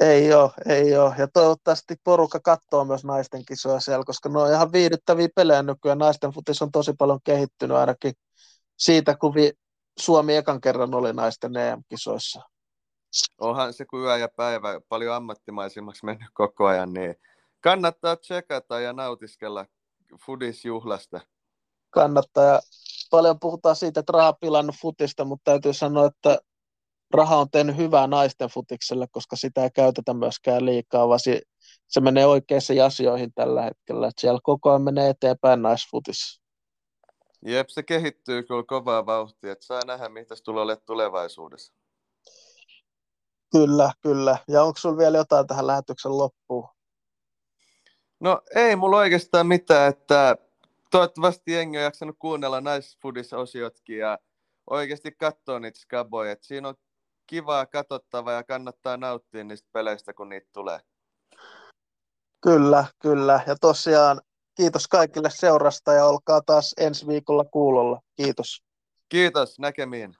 Ei ole, ei ole. Ja toivottavasti porukka katsoo myös naisten kisoja siellä, koska ne on ihan viihdyttäviä pelejä nykyään. Naisten futis on tosi paljon kehittynyt ainakin siitä, kun vi- Suomi ekan kerran oli naisten EM-kisoissa. Onhan se kuin yö ja päivä paljon ammattimaisimmaksi mennyt koko ajan, niin kannattaa tsekata ja nautiskella Fudis-juhlasta. Kannattaa. Paljon puhutaan siitä, että raha pilannut futista, mutta täytyy sanoa, että raha on tehnyt hyvää naisten futikselle, koska sitä ei käytetä myöskään liikaa, vaan se, se menee oikeisiin asioihin tällä hetkellä. Että siellä koko ajan menee eteenpäin naisfutis. Jep, se kehittyy kyllä kovaa vauhtia, että saa nähdä, mitä tulee olemaan tulevaisuudessa. Kyllä, kyllä. Ja onko sinulla vielä jotain tähän lähetyksen loppuun? No ei mulla oikeastaan mitään, että toivottavasti jengi on jaksanut kuunnella naisfudis-osiotkin ja oikeasti katsoa niitä skaboja. Et siinä on kivaa katsottavaa ja kannattaa nauttia niistä peleistä, kun niitä tulee. Kyllä, kyllä. Ja tosiaan kiitos kaikille seurasta ja olkaa taas ensi viikolla kuulolla. Kiitos. Kiitos, näkemiin.